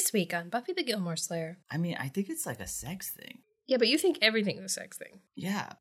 This week on Buffy the Gilmore Slayer. I mean, I think it's like a sex thing. Yeah, but you think everything's a sex thing. Yeah.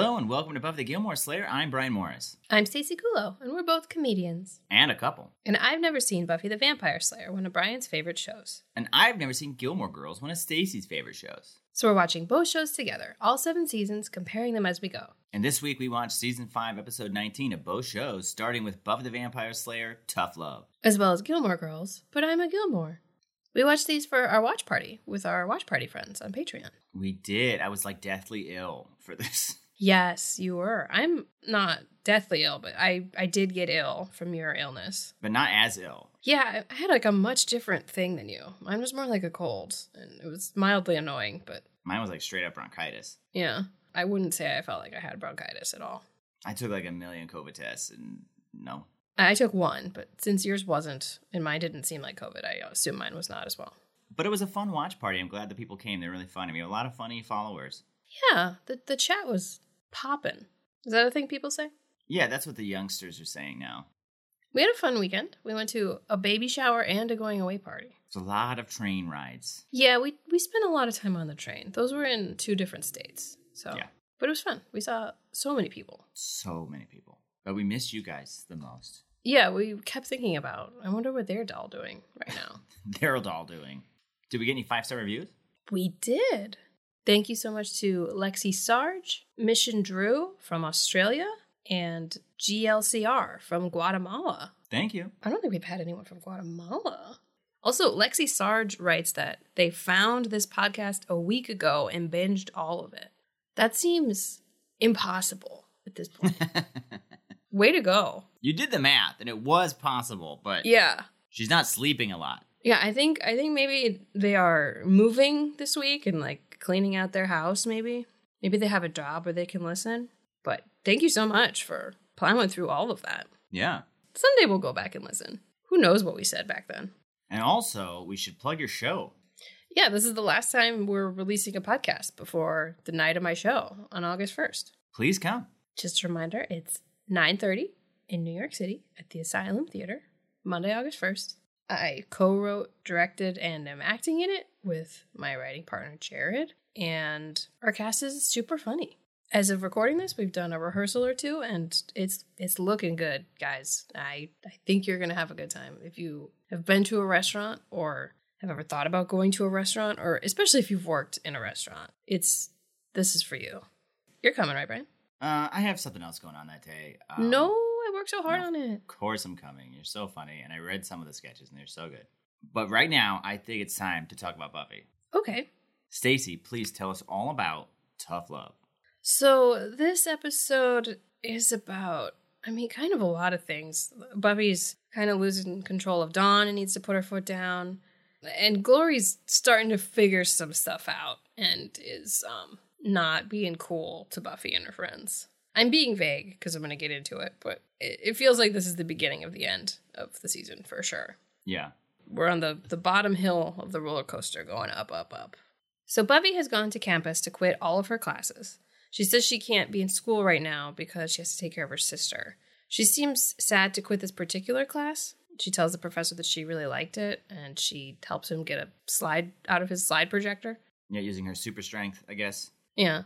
Hello and welcome to Buffy the Gilmore Slayer. I'm Brian Morris. I'm Stacey Kulo, and we're both comedians. And a couple. And I've never seen Buffy the Vampire Slayer, one of Brian's favorite shows. And I've never seen Gilmore Girls, one of Stacy's favorite shows. So we're watching both shows together, all seven seasons, comparing them as we go. And this week we watched season 5, episode 19 of both shows, starting with Buffy the Vampire Slayer Tough Love. As well as Gilmore Girls, but I'm a Gilmore. We watched these for our watch party with our watch party friends on Patreon. We did. I was like deathly ill for this. Yes, you were. I'm not deathly ill, but I, I did get ill from your illness. But not as ill. Yeah, I had like a much different thing than you. Mine was more like a cold, and it was mildly annoying, but Mine was like straight up bronchitis. yeah, I wouldn't say I felt like I had bronchitis at all. I took like a million COVID tests and no. I took one, but since yours wasn't and mine didn't seem like COVID, I assume mine was not as well. But it was a fun watch party. I'm glad the people came. They're really fun. We have a lot of funny followers. Yeah, the the chat was popping. Is that a thing people say? Yeah, that's what the youngsters are saying now. We had a fun weekend. We went to a baby shower and a going away party. It's a lot of train rides. Yeah, we we spent a lot of time on the train. Those were in two different states. So Yeah. But it was fun. We saw so many people. So many people. But we missed you guys the most. Yeah, we kept thinking about I wonder what they're all doing right now. They're all doing. Did we get any five star reviews? we did. Thank you so much to Lexi Sarge, Mission Drew from Australia, and GLCR from Guatemala. Thank you. I don't think we've had anyone from Guatemala. Also, Lexi Sarge writes that they found this podcast a week ago and binged all of it. That seems impossible at this point. Way to go. you did the math, and it was possible, but Yeah. she's not sleeping a lot. Yeah, I think I think maybe they are moving this week and like cleaning out their house maybe. Maybe they have a job where they can listen. But thank you so much for plowing through all of that. Yeah. Someday we'll go back and listen. Who knows what we said back then? And also, we should plug your show. Yeah, this is the last time we're releasing a podcast before the night of my show on August 1st. Please come. Just a reminder, it's 9:30 in New York City at the Asylum Theater, Monday, August 1st. I co-wrote, directed, and am acting in it with my writing partner Jared, and our cast is super funny. As of recording this, we've done a rehearsal or two, and it's it's looking good, guys. I I think you're gonna have a good time if you have been to a restaurant or have ever thought about going to a restaurant, or especially if you've worked in a restaurant. It's this is for you. You're coming, right, Brian? Uh, I have something else going on that day. Um, no, I worked so hard no. on it. Of course I'm coming. You're so funny, and I read some of the sketches, and they're so good. But right now, I think it's time to talk about Buffy. Okay. Stacy, please tell us all about Tough Love. So this episode is about, I mean, kind of a lot of things. Buffy's kind of losing control of Dawn and needs to put her foot down. And Glory's starting to figure some stuff out and is um not being cool to Buffy and her friends. I'm being vague because I'm going to get into it, but it, it feels like this is the beginning of the end of the season for sure. Yeah. We're on the, the bottom hill of the roller coaster going up, up, up. So Buffy has gone to campus to quit all of her classes. She says she can't be in school right now because she has to take care of her sister. She seems sad to quit this particular class. She tells the professor that she really liked it and she helps him get a slide out of his slide projector. Yeah, using her super strength, I guess. Yeah.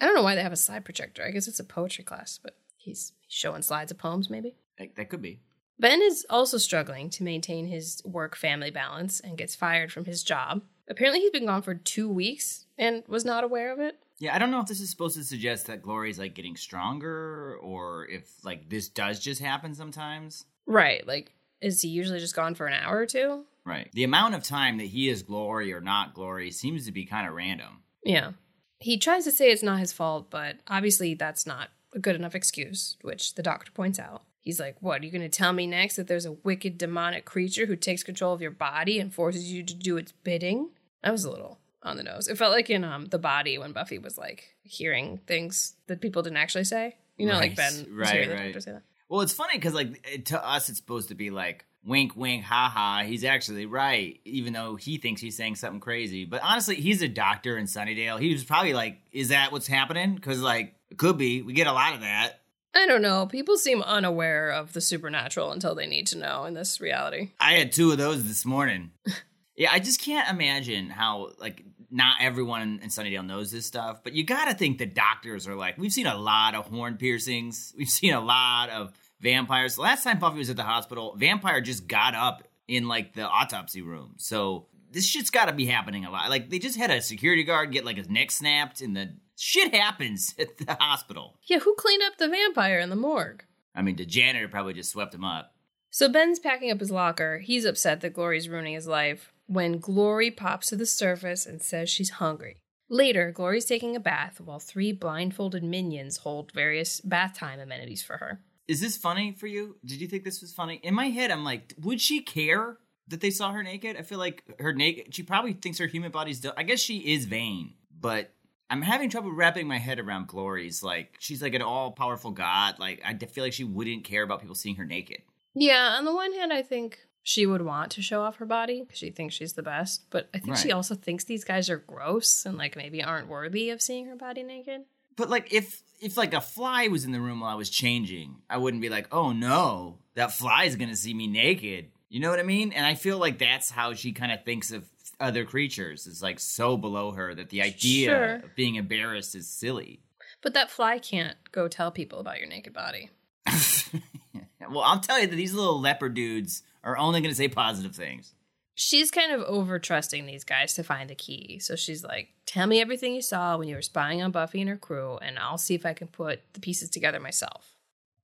I don't know why they have a slide projector. I guess it's a poetry class, but he's showing slides of poems, maybe. That, that could be. Ben is also struggling to maintain his work family balance and gets fired from his job. Apparently, he's been gone for two weeks and was not aware of it. Yeah, I don't know if this is supposed to suggest that Glory's like getting stronger or if like this does just happen sometimes. Right. Like, is he usually just gone for an hour or two? Right. The amount of time that he is Glory or not Glory seems to be kind of random. Yeah. He tries to say it's not his fault, but obviously that's not a good enough excuse, which the doctor points out. He's like, What, are you going to tell me next that there's a wicked demonic creature who takes control of your body and forces you to do its bidding? I was a little on the nose. It felt like in um the body when Buffy was like hearing things that people didn't actually say. You know, like Ben right, right. say that. Well, it's funny because like it- to us, it's supposed to be like wink, wink, ha ha. He's actually right, even though he thinks he's saying something crazy. But honestly, he's a doctor in Sunnydale. He was probably like, "Is that what's happening?" Because like it could be. We get a lot of that. I don't know. People seem unaware of the supernatural until they need to know in this reality. I had two of those this morning. yeah, I just can't imagine how like not everyone in, Sunnydale knows this stuff, but you got to think the doctors are like, we've seen a lot of horn piercings, we've seen a lot of vampires. The last time Buffy was at the hospital, vampire just got up in like the autopsy room. So this shit's got to be happening a lot. Like they just had a security guard get like his neck snapped, in the shit happens at the hospital. Yeah, who cleaned up the vampire in the morgue? I mean, the janitor probably just swept him up. So Ben's packing up his locker. He's upset that Glory's ruining his life when Glory pops to the surface and says she's hungry. Later, Glory's taking a bath while three blindfolded minions hold various bath time amenities for her. Is this funny for you? Did you think this was funny? In my head, I'm like, would she care that they saw her naked? I feel like her naked. She probably thinks her human body's. Do- I guess she is vain, but I'm having trouble wrapping my head around Glory's. Like, she's like an all powerful god. Like, I feel like she wouldn't care about people seeing her naked. Yeah, on the one hand, I think she would want to show off her body because she thinks she's the best, but I think she also thinks these guys are gross and like maybe aren't worthy of seeing her body naked. But like, if if like a fly was in the room while I was changing, I wouldn't be like, oh no, that fly's gonna see me naked. You know what I mean? And I feel like that's how she kind of thinks of other creatures. Is like so below her that the idea Sure. of being embarrassed is silly. But that fly can't go tell people about your naked body. well, I'll tell you that these little leopard dudes are only going to say positive things. She's kind of over trusting these guys to find the key. So she's like, Tell me everything you saw when you were spying on Buffy and her crew, and I'll see if I can put the pieces together myself.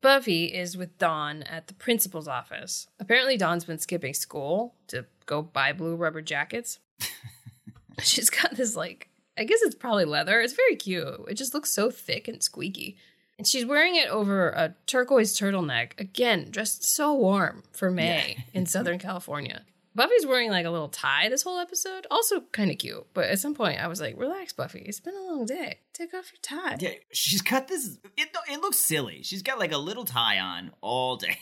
Buffy is with Dawn at the principal's office. Apparently, Dawn's been skipping school to go buy blue rubber jackets. She's got this, like, I guess it's probably leather. It's very cute. It just looks so thick and squeaky. And she's wearing it over a turquoise turtleneck, again, dressed so warm for May in Southern California. Buffy's wearing like a little tie this whole episode, also kind of cute. But at some point, I was like, "Relax, Buffy. It's been a long day. Take off your tie." Yeah, she's got this. It it looks silly. She's got like a little tie on all day.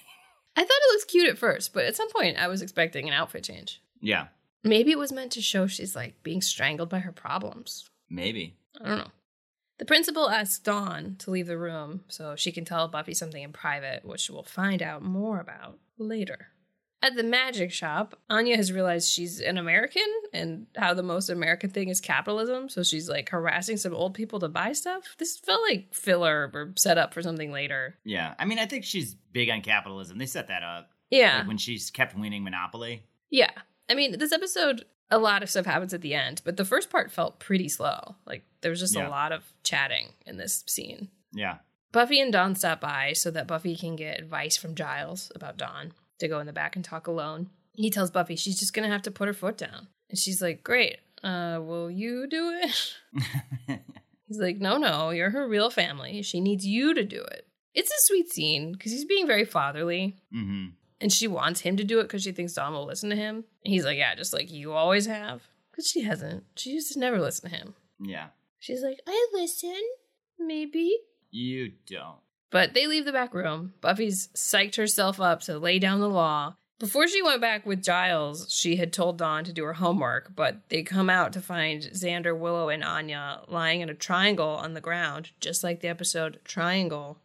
I thought it looks cute at first, but at some point, I was expecting an outfit change. Yeah, Maybe it was meant to show she's like being strangled by her problems. maybe. I don't know. The principal asks Dawn to leave the room so she can tell Buffy something in private, which we'll find out more about later. At the magic shop, Anya has realized she's an American and how the most American thing is capitalism. So she's like harassing some old people to buy stuff. This felt like filler or set up for something later. Yeah, I mean, I think she's big on capitalism. They set that up. Yeah. Like when she's kept winning Monopoly. Yeah. I mean, this episode, a lot of stuff happens at the end, but the first part felt pretty slow. Like there was just Yeah. a lot of chatting in this scene. Yeah. Buffy and Dawn stop by so that Buffy can get advice from Giles about Dawn to go in the back and talk alone. He tells Buffy she's just gonna have to put her foot down. And she's like, Great, uh, will you do it? He's like, No, no, you're her real family. She needs you to do it. It's a sweet scene because he's being very fatherly hmm and she wants him to do it because she thinks Dawn will listen to him. And he's like, Yeah, just like you always have. Because she hasn't. She used to never listen to him. Yeah. She's like, I listen, maybe. You don't. But they leave the back room. Buffy's psyched herself up to lay down the law. Before she went back with Giles, she had told Dawn to do her homework, but they come out to find Xander, Willow, and Anya lying in a triangle on the ground, just like the episode Triangle.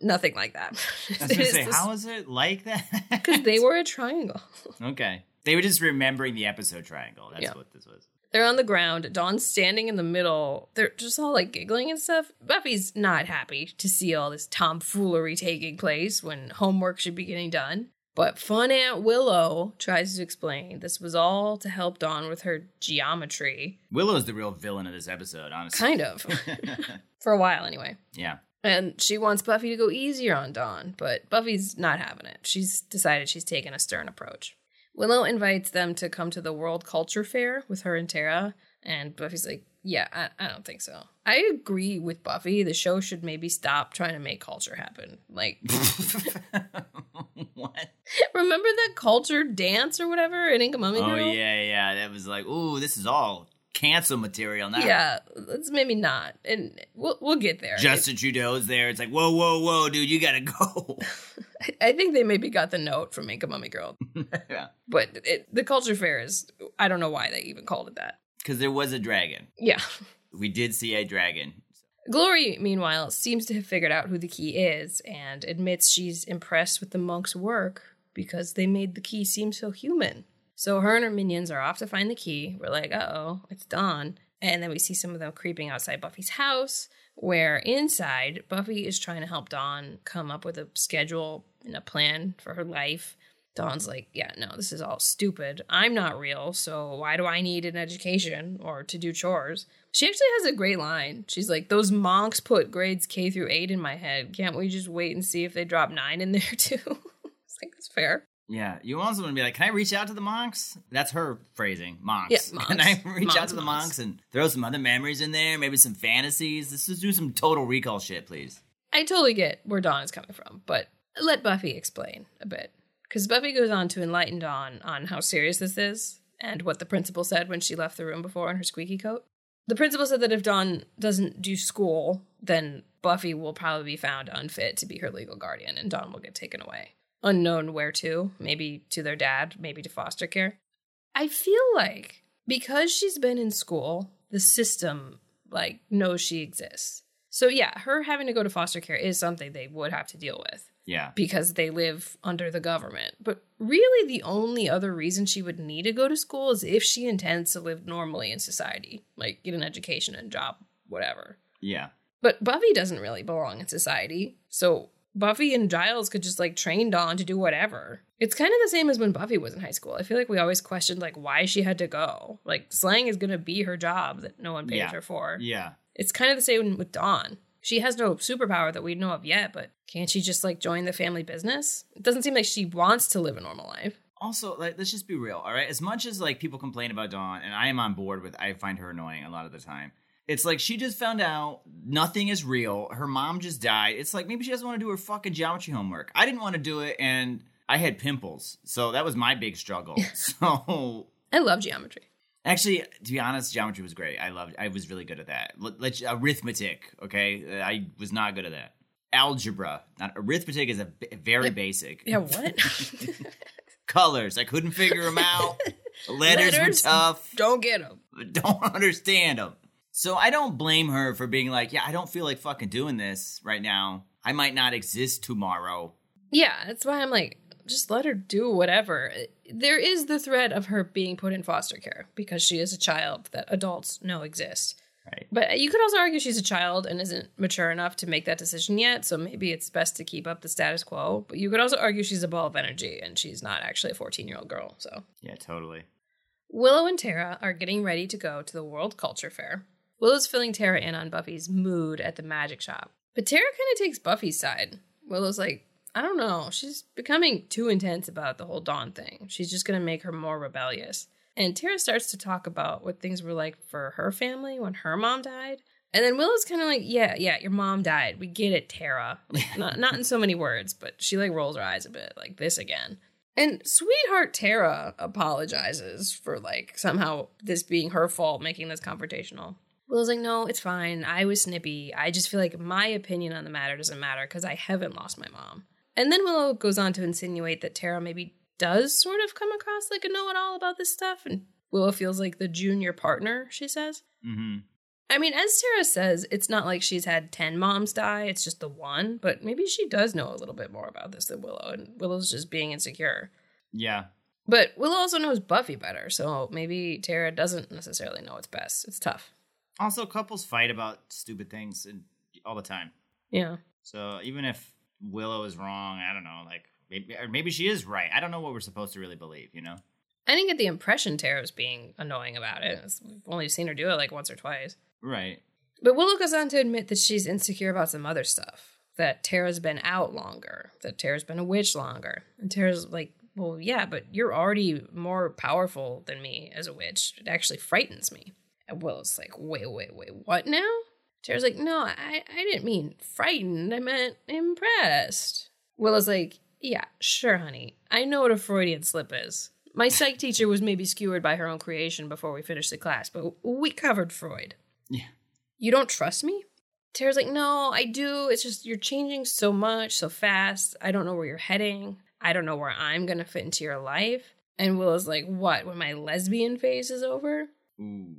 Nothing like that. I was say, how is it like that? Because they were a triangle. okay. They were just remembering the episode triangle. That's Yeah. what this was. They're on the ground. Dawn's standing in the middle. They're just all like giggling and stuff. Buffy's not happy to see all this tomfoolery taking place when homework should be getting done. But fun Aunt Willow tries to explain this was all to help Dawn with her geometry. Willow's the real villain of this episode, honestly. Kind of. For a while, anyway. yeah. And she wants Buffy to go easier on Dawn, but Buffy's not having it. She's decided she's taking a stern approach. Willow invites them to come to the World Culture Fair with her and Tara, and Buffy's like, Yeah, I, I don't think so. I agree with Buffy. The show should maybe stop trying to make culture happen. Like, what? remember that culture dance or whatever in Inca Mummy Oh Girl? yeah, yeah. That was like, ooh, this is all cancel material now. Yeah, let's maybe not. And we'll, we'll get there. Justin Trudeau's there. It's like, whoa, whoa, whoa, dude, you gotta go. I think they maybe got the note from Make a Mummy Girl, yeah. but it, the culture fair is, I don't know why they even called it that. Because there was a dragon. Yeah. We did see a dragon. Glory, meanwhile, seems to have figured out who the key is and admits she's impressed with the monk's work because they made the key seem so human. So her and her minions are off to find the key. We're like, uh oh, it's dawn. And then we see some of them creeping outside Buffy's house, where inside, Buffy is trying to help Dawn come up with a schedule and a plan for her life. Dawn's like, yeah, no, this is all stupid. I'm not real, so why do I need an education or to do chores? She actually has a great line. She's like, those monks put grades K through 8 in my head. Can't we just wait and see if they drop 9 in there too? it's like, that's fair. Yeah, you also want to be like, can I reach out to the monks? That's her phrasing, monks. Yeah, monks. Can I reach Monks, out to the monks. monks and throw some other memories in there? Maybe some fantasies. Let's just do some total recall shit, please. I totally get where Dawn is coming from, but let Buffy explain a bit. Because Buffy goes on to enlighten Dawn on how serious this is and what the principal said when she left the room before in her squeaky coat. The principal said that if Dawn doesn't do school, then Buffy will probably be found unfit to be her legal guardian and Dawn will get taken away. Unknown where to, maybe to their dad, maybe to foster care. I feel like because she's been in school, the system like knows she exists. So yeah, her having to go to foster care is something they would have to deal with Yeah. because they live under the government. But really, the only other reason she would need to go to school is if she intends to live normally in society, like get an education and job, whatever. Yeah. But Buffy doesn't really belong in society. So Buffy and Giles could just like train Dawn to do whatever. It's kind of the same as when Buffy was in high school. I feel like we always questioned like why she had to go. Like slang is going to be her job that no one pays Yeah. her for. Yeah. It's kind of the same with Dawn. She has no superpower that we know of yet, but can't she just like join the family business? It doesn't seem like she wants to live a normal life. Also, like, let's just be real, all right? As much as like people complain about Dawn, and I am on board with, I find her annoying a lot of the time. It's like she just found out nothing is real. Her mom just died. It's like maybe she doesn't want to do her fucking geometry homework. I didn't want to do it, and I had pimples, so that was my big struggle. so I love geometry. Actually, to be honest, geometry was great. I loved. I was really good at that. Let, let's arithmetic. Okay, I was not good at that. Algebra, not arithmetic, is a b- very basic. Yeah, what? Colors, I couldn't figure them out. Letters, Letters? were tough. Don't get them. Don't understand them. So I don't blame her for being like, yeah, I don't feel like fucking doing this right now. I might not exist tomorrow. Yeah, that's why I'm like, just let her do whatever. There is the threat of her being put in foster care because she is a child that adults know exists. Right. But you could also argue she's a child and isn't mature enough to make that decision yet, so maybe it's best to keep up the status quo. But you could also argue she's a ball of energy and she's not actually a 14 year old girl, so. Yeah, totally. Willow and Tara are getting ready to go to the World Culture Fair. Willow's filling Tara in on Buffy's mood at the magic shop. But Tara kind of takes Buffy's side. Willow's like, I don't know, she's becoming too intense about the whole Dawn thing. She's just going to make her more rebellious. And Tara starts to talk about what things were like for her family when her mom died. And then Willow's kind of like, yeah, yeah, your mom died. We get it, Tara. Not, not in so many words, but she like rolls her eyes a bit, like this again. And sweetheart Tara apologizes for like somehow this being her fault, making this confrontational. Willow's like, no, it's fine. I was snippy. I just feel like my opinion on the matter doesn't matter because I haven't lost my mom. And then Willow goes on to insinuate that Tara maybe does sort of come across like a know it all about this stuff. And Willow feels like the junior partner, she says. Mm-hmm. I mean, as Tara says, it's not like she's had 10 moms die, it's just the one, but maybe she does know a little bit more about this than Willow, and Willow's just being insecure. Yeah. But Willow also knows Buffy better, so maybe Tara doesn't necessarily know what's best. It's tough. Also, couples fight about stupid things and all the time. Yeah. So even if Willow is wrong, I don't know, like maybe or maybe she is right. I don't know what we're supposed to really believe, you know? I didn't get the impression Tara was being annoying about it. We've only seen her do it like once or twice. Right. But Willow goes on to admit that she's insecure about some other stuff. That Tara's been out longer. That Tara's been a witch longer. And Tara's like, well, yeah, but you're already more powerful than me as a witch. It actually frightens me. And Willow's like, wait, wait, wait, what now? Tara's like, no, I, I didn't mean frightened. I meant impressed. Willow's like, yeah, sure, honey. I know what a Freudian slip is. My psych teacher was maybe skewered by her own creation before we finished the class, but we covered Freud. Yeah. You don't trust me? Tara's like, no, I do. It's just you're changing so much, so fast. I don't know where you're heading. I don't know where I'm going to fit into your life. And Willow's like, what, when my lesbian phase is over? Ooh.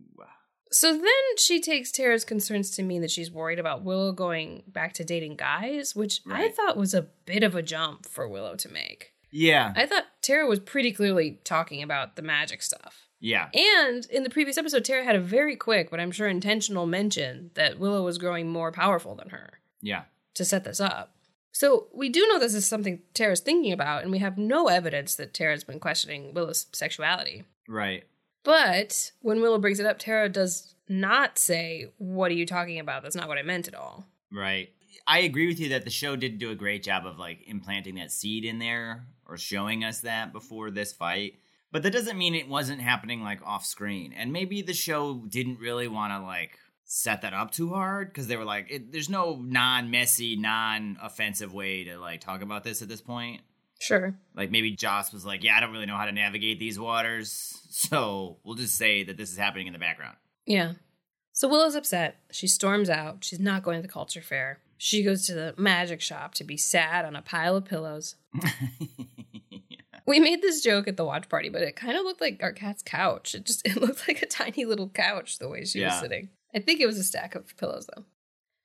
So then she takes Tara's concerns to mean that she's worried about Willow going back to dating guys, which I thought was a bit of a jump for Willow to make. Yeah. I thought Tara was pretty clearly talking about the magic stuff. yeah. And in the previous episode, Tara had a very quick, but I'm sure intentional mention that Willow was growing more powerful than her Yeah. to set this up. So we do know this is something Tara's thinking about, and we have no evidence that Tara's been questioning Willow's sexuality. Right. But when Willow brings it up, Tara does not say, What are you talking about? That's not what I meant at all. Right. I agree with you that the show did do a great job of like implanting that seed in there or showing us that before this fight. But that doesn't mean it wasn't happening like off screen. And maybe the show didn't really want to like set that up too hard because they were like, it, there's no non messy, non offensive way to like talk about this at this point. Sure. Like maybe Joss was like, yeah, I don't really know how to navigate these waters. So we'll just say that this is happening in the background. Yeah. So Willow's upset. She storms out. She's not going to the culture fair. She goes to the magic shop to be sad on a pile of pillows. We made this joke at the watch party, but it kind of looked like our cat's couch. It just it looked like a tiny little couch the way she was sitting. I think it was a stack of pillows though.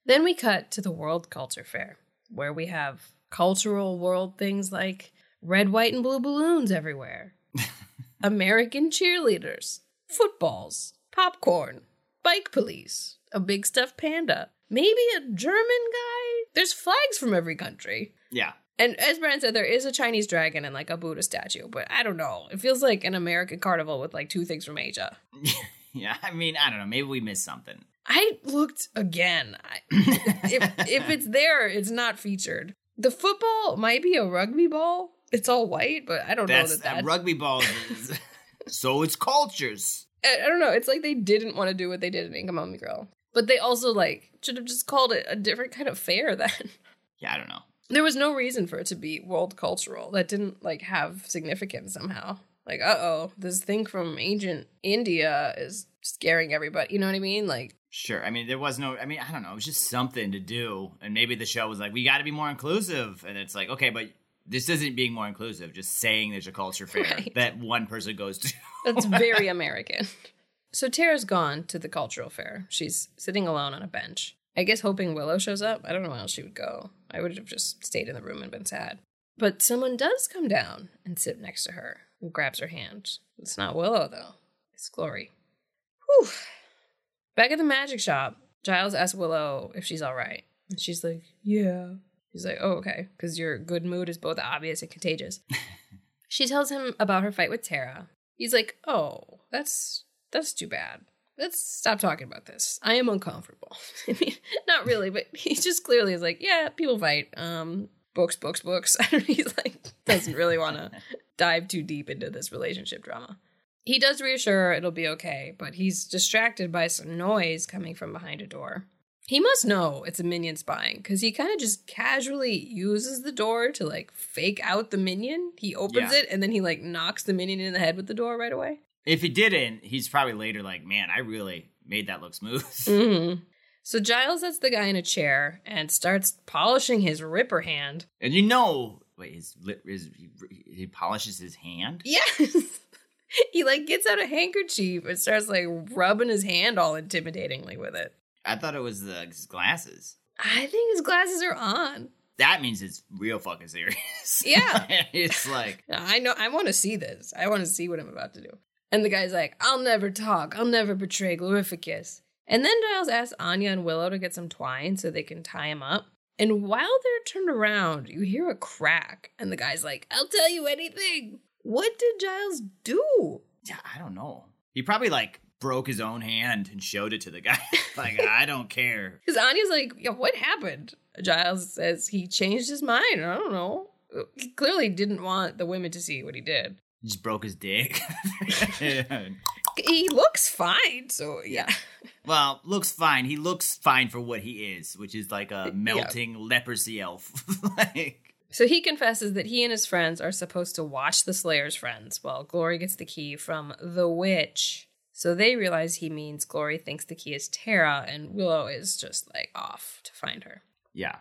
Then we cut to the World Culture Fair, where we have cultural world things like red, white, and blue balloons everywhere, American cheerleaders, footballs, popcorn, bike police, a big stuffed panda, maybe a German guy. There's flags from every country. yeah. And as Brian said, there is a Chinese dragon and like a Buddha statue, but I don't know. It feels like an American carnival with like two things from Asia. yeah. I mean, I don't know. Maybe we missed something. I looked again. I, if, if it's there, it's not featured. The football might be a rugby ball. It's all white, but I don't That's know that that that. rugby ball. Is, so it's cultures. I, I don't know. It's like they didn't want to do what they did in the Grill, but they also like should have just called it a different kind of fair. Then Yeah, I don't know. there was no reason for it to be world cultural. That didn't like have significance somehow. Like, uh oh, this thing from ancient India is scaring everybody. You know what I mean? Like, Sure. I mean, there was no. I mean, I don't know. It was just something to do, and maybe the show was like, we got to be more inclusive, and it's like, okay, but this isn't being more inclusive. Just saying there's a culture fair Right. that one person goes to. That's very American. So Tara's gone to the cultural fair. She's sitting alone on a bench. I guess hoping Willow shows up. I don't know where else she would go. I would have just stayed in the room and been sad. But someone does come down and sit next to her and grabs her hand. It's not Willow, though. It's Glory. Whew. Back at the magic shop, Giles asks Willow if she's all right. And she's like, yeah. He's like, oh, okay, because your good mood is both obvious and contagious. she tells him about her fight with Tara. He's like, oh, that's that's too bad. Let's stop talking about this. I am uncomfortable. I mean, not really, but he just clearly is like, yeah, people fight. Um, books, books, books. I. He's like, doesn't really want to dive too deep into this relationship drama. He does reassure her it'll be okay, but he's distracted by some noise coming from behind a door. He must know it's a minion spying because he kind of just casually uses the door to like fake out the minion. He opens Yeah. it and then he like knocks the minion in the head with the door right away. if he didn't, he's probably later like, man, I really made that look smooth. hmm So Giles sets the guy in a chair and starts polishing his ripper hand. and you know, wait, his lip is he, he polishes his hand. Yes. he like gets out a handkerchief and starts like rubbing his hand all intimidatingly with it. I thought it was the his glasses. I think his glasses are on. That means it's real fucking serious. Yeah. it's like I know. I want to see this. I want to see what I'm about to do. And the guy's like, I'll never talk. I'll never betray Glorificus. And then Giles asks Anya and Willow to get some twine so they can tie him up. And while they're turned around, you hear a crack. And the guy's like, I'll tell you anything. What did Giles do? Yeah, I don't know. He probably like broke his own hand and showed it to the guy. like, I don't care. Because Anya's like, yeah, what happened? Giles says he changed his mind. I don't know. He clearly didn't want the women to see what he did. He just broke his dick. He looks fine, so yeah. well, looks fine. He looks fine for what he is, which is like a melting leprosy elf. like, So he confesses that he and his friends are supposed to watch the Slayer's friends while Glory gets the key from the witch. So they realize he means Glory thinks the key is Tara, and Willow is just like off to find her. Yeah.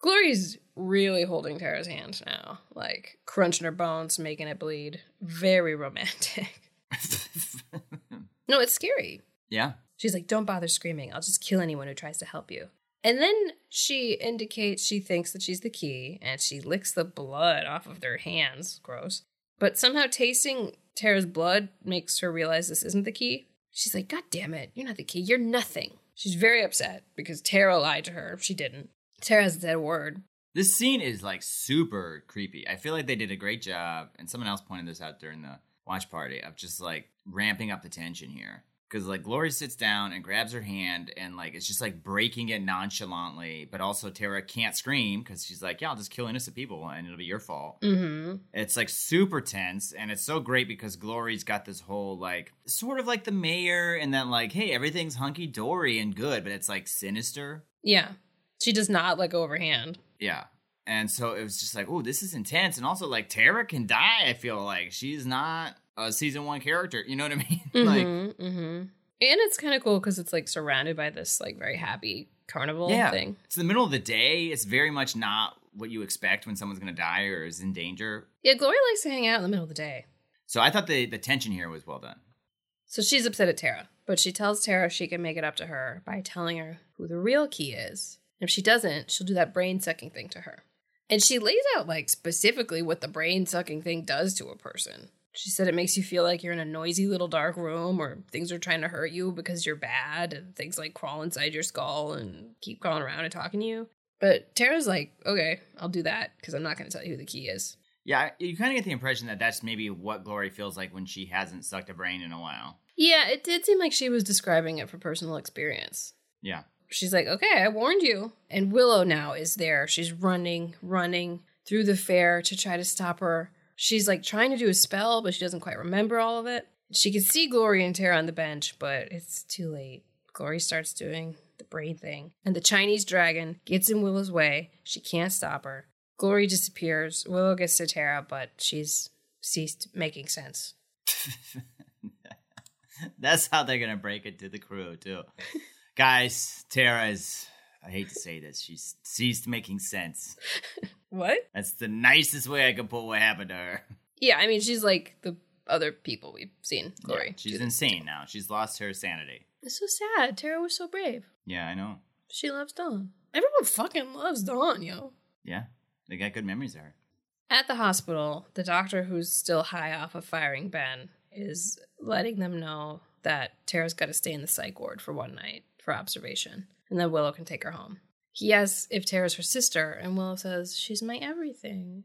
Glory's really holding Tara's hand now, like crunching her bones, making it bleed. Very romantic. no, it's scary. yeah. She's like, don't bother screaming. I'll just kill anyone who tries to help you. And then she indicates she thinks that she's the key and she licks the blood off of their hands. Gross. But somehow tasting Tara's blood makes her realize this isn't the key. She's like, God damn it, you're not the key, you're nothing. She's very upset because Tara lied to her. She didn't. Tara hasn't word. This scene is like super creepy. I feel like they did a great job, and someone else pointed this out during the watch party of just like ramping up the tension here. Because like Glory sits down and grabs her hand, and like it's just like breaking it nonchalantly, but also Tara can't scream because she's like, "Yeah, I'll just kill innocent people, and it'll be your fault." Mm-hmm. It's like super tense, and it's so great because Glory's got this whole like sort of like the mayor, and then like, hey, everything's hunky dory and good, but it's like sinister. Yeah. She does not let go of her hand. Yeah. And so it was just like, oh, this is intense. And also, like, Tara can die, I feel like. She's not a season one character. You know what I mean? like, Mm-hmm, mm-hmm. And it's kind of cool because it's like surrounded by this like very happy carnival yeah. thing. It's the middle of the day. It's very much not what you expect when someone's going to die or is in danger. Yeah, Glory likes to hang out in the middle of the day. So I thought the, the tension here was well done. So she's upset at Tara, but she tells Tara she can make it up to her by telling her who the real key is. And if she doesn't, she'll do that brain sucking thing to her. And she lays out like specifically what the brain sucking thing does to a person. She said it makes you feel like you're in a noisy little dark room or things are trying to hurt you because you're bad and things like crawl inside your skull and keep crawling around and talking to you. But Tara's like, okay, I'll do that because I'm not going to tell you who the key is. Yeah, you kind of get the impression that that's maybe what Glory feels like when she hasn't sucked a brain in a while. Yeah, it did seem like she was describing it for personal experience. Yeah. She's like, okay, I warned you. And Willow now is there. She's running, running through the fair to try to stop her. She's like trying to do a spell, but she doesn't quite remember all of it. She can see Glory and Tara on the bench, but it's too late. Glory starts doing the brain thing, and the Chinese dragon gets in Willow's way. She can't stop her. Glory disappears. Willow gets to Tara, but she's ceased making sense. That's how they're gonna break it to the crew too. Guys, Tara is I hate to say this, she's ceased making sense. What? That's the nicest way I can put what happened to her. Yeah, I mean, she's like the other people we've seen. Glory. Yeah, she's this. insane now. She's lost her sanity. It's so sad. Tara was so brave. Yeah, I know. She loves Dawn. Everyone fucking loves Dawn, yo. Yeah. They got good memories of her. At the hospital, the doctor who's still high off of firing Ben is letting them know that Tara's got to stay in the psych ward for one night for observation, and then Willow can take her home. He asks if Tara's her sister, and Willow says, She's my everything.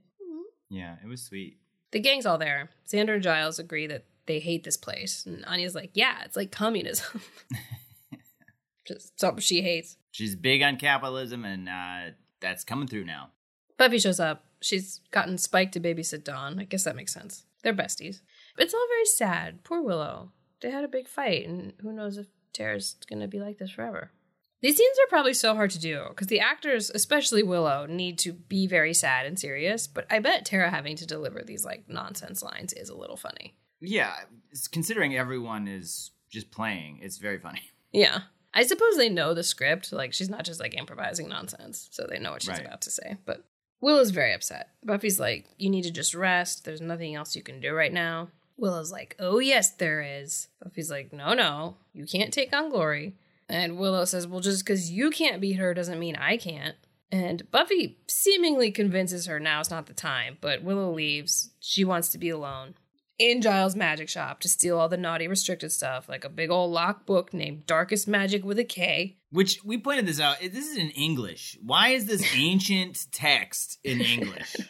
Yeah, it was sweet. The gang's all there. Xander and Giles agree that they hate this place, and Anya's like, Yeah, it's like communism. Just something she hates. She's big on capitalism, and uh, that's coming through now. Buffy shows up. She's gotten Spike to babysit Dawn. I guess that makes sense. They're besties. It's all very sad. Poor Willow. They had a big fight, and who knows if Tara's gonna be like this forever. These scenes are probably so hard to do because the actors, especially Willow, need to be very sad and serious. But I bet Tara having to deliver these like nonsense lines is a little funny. Yeah, considering everyone is just playing, it's very funny. Yeah. I suppose they know the script. Like, she's not just like improvising nonsense, so they know what she's Right. about to say. But Willow's very upset. Buffy's like, You need to just rest. There's nothing else you can do right now. Willow's like, Oh, yes, there is. Buffy's like, No, no, you can't take on Glory. And Willow says, Well, just because you can't beat her doesn't mean I can't. And Buffy seemingly convinces her now's not the time, but Willow leaves. She wants to be alone in Giles' magic shop to steal all the naughty restricted stuff, like a big old locked book named Darkest Magic with a K. Which we pointed this out. This is in English. Why is this ancient text in English?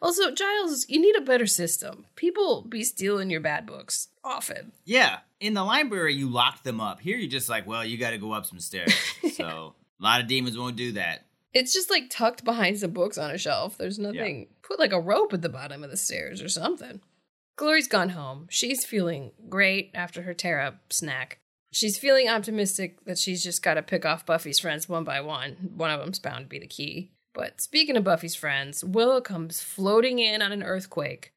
Also, Giles, you need a better system. People be stealing your bad books often. Yeah, in the library you lock them up. Here you're just like, well, you got to go up some stairs. so a lot of demons won't do that. It's just like tucked behind some books on a shelf. There's nothing. Put like a rope at the bottom of the stairs or something. Glory's gone home. She's feeling great after her tear up snack. She's feeling optimistic that she's just got to pick off Buffy's friends one by one. One of them's bound to be the key. But speaking of Buffy's friends, Willow comes floating in on an earthquake.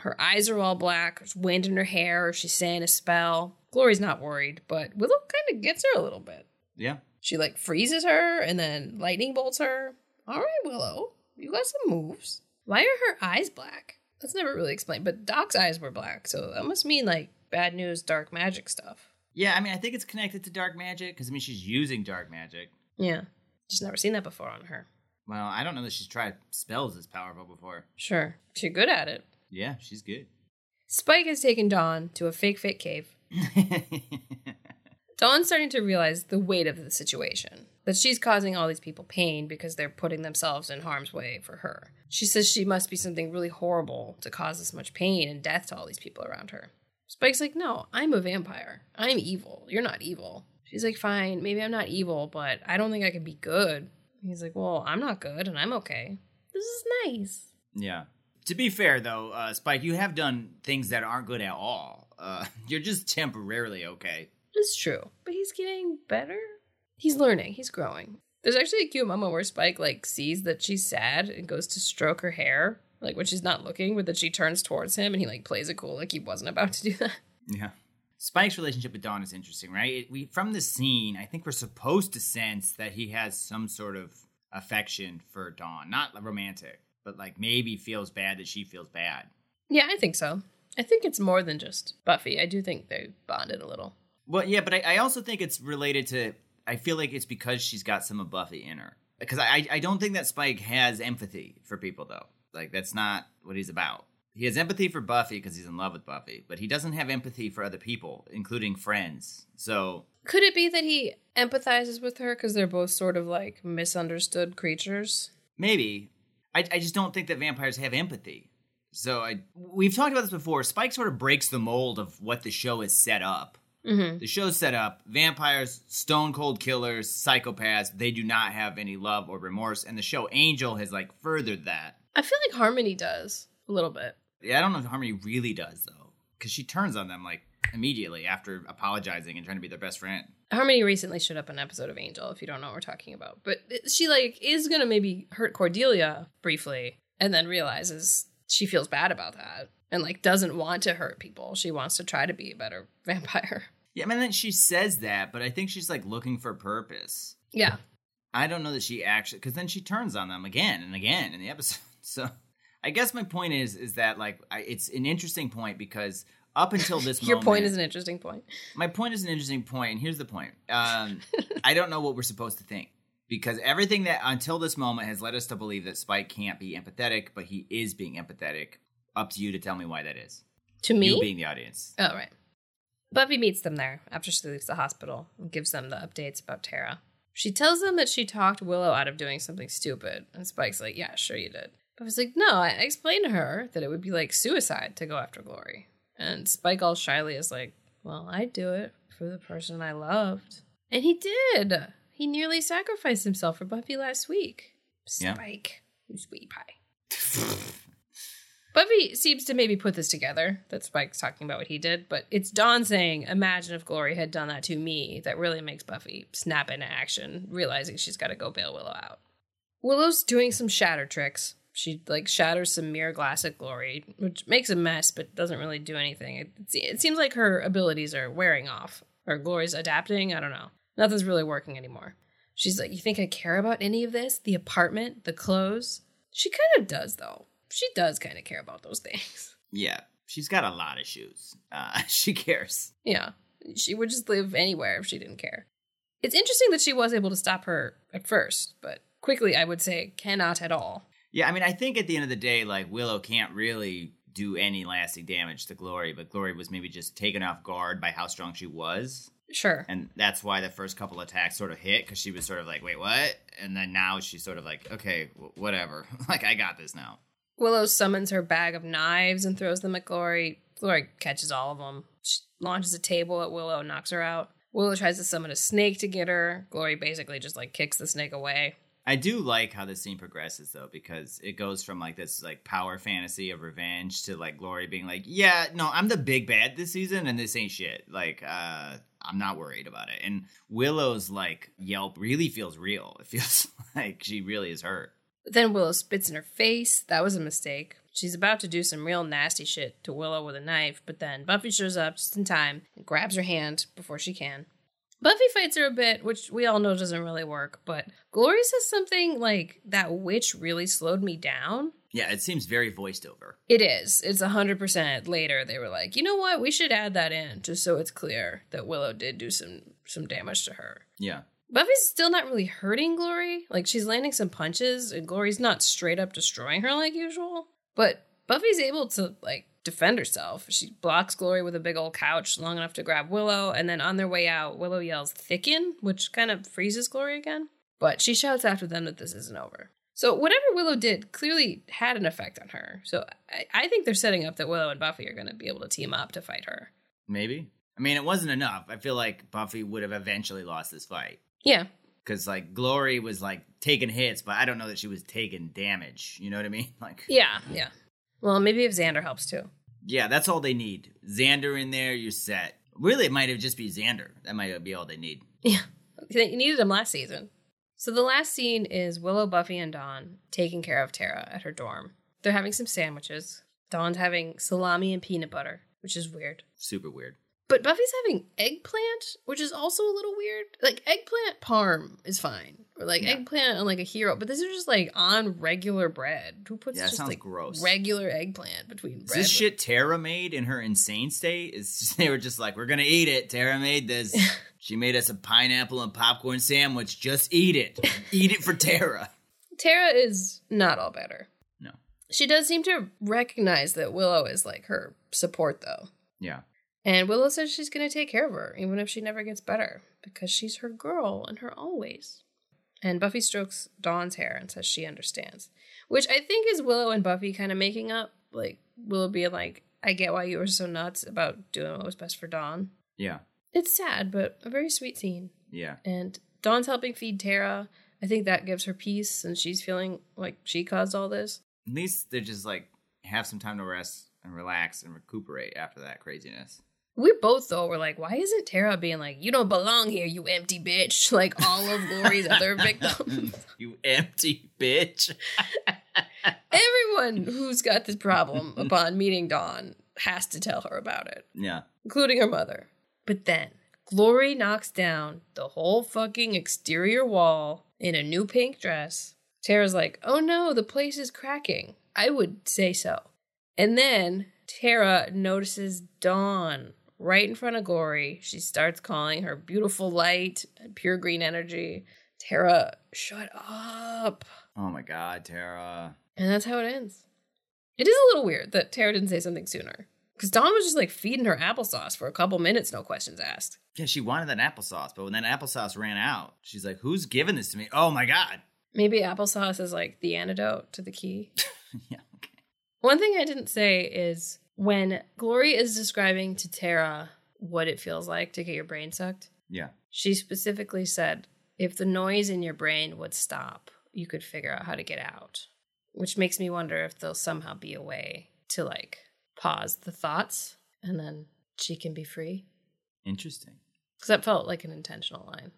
Her eyes are all black, there's wind in her hair, or she's saying a spell. Glory's not worried, but Willow kind of gets her a little bit. Yeah. She like freezes her and then lightning bolts her. All right, Willow, you got some moves. Why are her eyes black? That's never really explained, but Doc's eyes were black, so that must mean like bad news, dark magic stuff. Yeah, I mean, I think it's connected to dark magic because I mean, she's using dark magic. Yeah, just never seen that before on her. Well, I don't know that she's tried spells as powerful before. Sure, she's good at it. Yeah, she's good. Spike has taken Dawn to a fake fit cave. Dawn's starting to realize the weight of the situation. That she's causing all these people pain because they're putting themselves in harm's way for her. She says she must be something really horrible to cause this much pain and death to all these people around her. Spike's like, No, I'm a vampire. I'm evil. You're not evil. She's like, Fine, maybe I'm not evil, but I don't think I can be good. He's like, Well, I'm not good and I'm okay. This is nice. yeah. To be fair, though, uh, Spike, you have done things that aren't good at all. Uh, you're just temporarily okay. It's true, but he's getting better. He's learning. He's growing. There's actually a cute moment where Spike like sees that she's sad and goes to stroke her hair, like when she's not looking, but then she turns towards him and he like plays it cool, like he wasn't about to do that. Yeah. Spike's relationship with Dawn is interesting, right? It- we from the scene, I think we're supposed to sense that he has some sort of affection for Dawn, not romantic, but like maybe feels bad that she feels bad. Yeah, I think so. I think it's more than just Buffy. I do think they bonded a little. Well, yeah, but I, I also think it's related to. I feel like it's because she's got some of Buffy in her. Because I, I don't think that Spike has empathy for people, though. Like that's not what he's about. He has empathy for Buffy because he's in love with Buffy, but he doesn't have empathy for other people, including friends. So Could it be that he empathizes with her because they're both sort of like misunderstood creatures? maybe I, I just don't think that vampires have empathy. So I we've talked about this before. Spike sort of breaks the mold of what the show is set up. Mm-hmm. The show's set up vampires, stone cold killers, psychopaths. They do not have any love or remorse. And the show Angel has like furthered that. I feel like Harmony does a little bit. Yeah, I don't know if Harmony really does though, because she turns on them like immediately after apologizing and trying to be their best friend. Harmony recently showed up an episode of Angel, if you don't know what we're talking about. But she like is gonna maybe hurt Cordelia briefly, and then realizes she feels bad about that, and like doesn't want to hurt people. She wants to try to be a better vampire. Yeah, I mean, then she says that, but I think she's like looking for purpose. Yeah, I don't know that she actually, because then she turns on them again and again in the episode. So, I guess my point is, is that like I, it's an interesting point because up until this your moment, point is an interesting point. my point is an interesting point, and here's the point. Um, I don't know what we're supposed to think because everything that until this moment has led us to believe that Spike can't be empathetic, but he is being empathetic. Up to you to tell me why that is. To me, You being the audience. oh right. Buffy meets them there after she leaves the hospital and gives them the updates about Tara. She tells them that she talked Willow out of doing something stupid, and Spike's like, "Yeah, sure you did." Buffy's like, "No, I explained to her that it would be like suicide to go after Glory." And Spike all shyly is like, "Well, I'd do it for the person I loved," and he did. He nearly sacrificed himself for Buffy last week. Spike, you sweetie pie. Buffy seems to maybe put this together that Spike's talking about what he did, but it's Dawn saying, Imagine if Glory had done that to me, that really makes Buffy snap into action, realizing she's got to go bail Willow out. Willow's doing some shatter tricks. She like shatters some mirror glass at Glory, which makes a mess but doesn't really do anything. It, it seems like her abilities are wearing off, or Glory's adapting. I don't know. Nothing's really working anymore. She's like, You think I care about any of this? The apartment, the clothes? She kind of does, though. She does kind of care about those things. Yeah, she's got a lot of shoes. Uh, she cares. Yeah. She would just live anywhere if she didn't care. It's interesting that she was able to stop her at first, but quickly I would say cannot at all. Yeah, I mean, I think at the end of the day, like Willow can't really do any lasting damage to Glory, but Glory was maybe just taken off guard by how strong she was. Sure. And that's why the first couple attacks sort of hit because she was sort of like, wait, what? And then now she's sort of like, okay, w- whatever. like, I got this now. Willow summons her bag of knives and throws them at Glory. Glory catches all of them. She launches a table at Willow and knocks her out. Willow tries to summon a snake to get her. Glory basically just like kicks the snake away. I do like how the scene progresses though, because it goes from like this like power fantasy of revenge to like Glory being like, yeah, no, I'm the big bad this season, and this ain't shit. Like, uh, I'm not worried about it. And Willow's like yelp really feels real. It feels like she really is hurt. But then Willow spits in her face. That was a mistake. She's about to do some real nasty shit to Willow with a knife, but then Buffy shows up just in time and grabs her hand before she can. Buffy fights her a bit, which we all know doesn't really work, but Glory says something like, That witch really slowed me down. Yeah, it seems very voiced over. It is. It's 100% later. They were like, you know what? We should add that in just so it's clear that Willow did do some some damage to her. Yeah. Buffy's still not really hurting Glory. Like, she's landing some punches, and Glory's not straight up destroying her like usual. But Buffy's able to, like, defend herself. She blocks Glory with a big old couch long enough to grab Willow, and then on their way out, Willow yells, Thicken, which kind of freezes Glory again. But she shouts after them that this isn't over. So whatever Willow did clearly had an effect on her. So I, I think they're setting up that Willow and Buffy are going to be able to team up to fight her. Maybe. I mean, it wasn't enough. I feel like Buffy would have eventually lost this fight. Yeah. Because, like, Glory was, like, taking hits, but I don't know that she was taking damage. You know what I mean? Like, Yeah. Yeah. Well, maybe if Xander helps too. yeah, that's all they need. Xander in there, you're set. Really, it might have just be Xander. That might be all they need. Yeah. You needed him last season. So the last scene is Willow, Buffy, and Dawn taking care of Tara at her dorm. They're having some sandwiches. Dawn's having salami and peanut butter, which is weird. Super weird. But Buffy's having eggplant, which is also a little weird. Like eggplant parm is fine, or like Yeah. eggplant on like a hero. But this is just like on regular bread. Who puts Yeah, that just sounds like gross. regular eggplant between Is bread? this with- shit Tara made in her insane state? Is just, they were just like, we're gonna eat it. Tara made this. she made us a pineapple and popcorn sandwich. Just eat it. eat it for Tara. Tara is not all better. No. She does seem to recognize that Willow is like her support, though. Yeah. And Willow says she's going to take care of her, even if she never gets better, because she's her girl and her always. And Buffy strokes Dawn's hair and says she understands, which I think is Willow and Buffy kind of making up. Like, Willow being like, I get why you were so nuts about doing what was best for Dawn. Yeah. It's sad, but a very sweet scene. Yeah. And Dawn's helping feed Tara. I think that gives her peace, and she's feeling like she caused all this. At least they just like have some time to rest and relax and recuperate after that craziness. We both though were like, why isn't Tara being like, you don't belong here, you empty bitch, like all of Glory's other victims? you empty bitch. Everyone who's got this problem upon meeting Dawn has to tell her about it, Yeah. including her mother. But then Glory knocks down the whole fucking exterior wall in a new pink dress. Tara's like, oh no, the place is cracking. I would say so. And then Tara notices Dawn right in front of Glory. She starts calling her beautiful light and pure green energy. Tara, shut up. Oh my god, Tara. And that's how it ends. It is a little weird that Tara didn't say something sooner. Because Dawn was just like feeding her applesauce for a couple minutes, no questions asked. Yeah, she wanted that applesauce, but when that applesauce ran out, she's like, "Who's giving this to me?" Oh my god. Maybe applesauce is like the antidote to the key. yeah. Okay. One thing I didn't say is when Glory is describing to Tara what it feels like to get your brain sucked, Yeah. she specifically said, if the noise in your brain would stop, you could figure out how to get out. Which makes me wonder if there'll somehow be a way to like pause the thoughts and then she can be free. Interesting. Because that felt like an intentional line.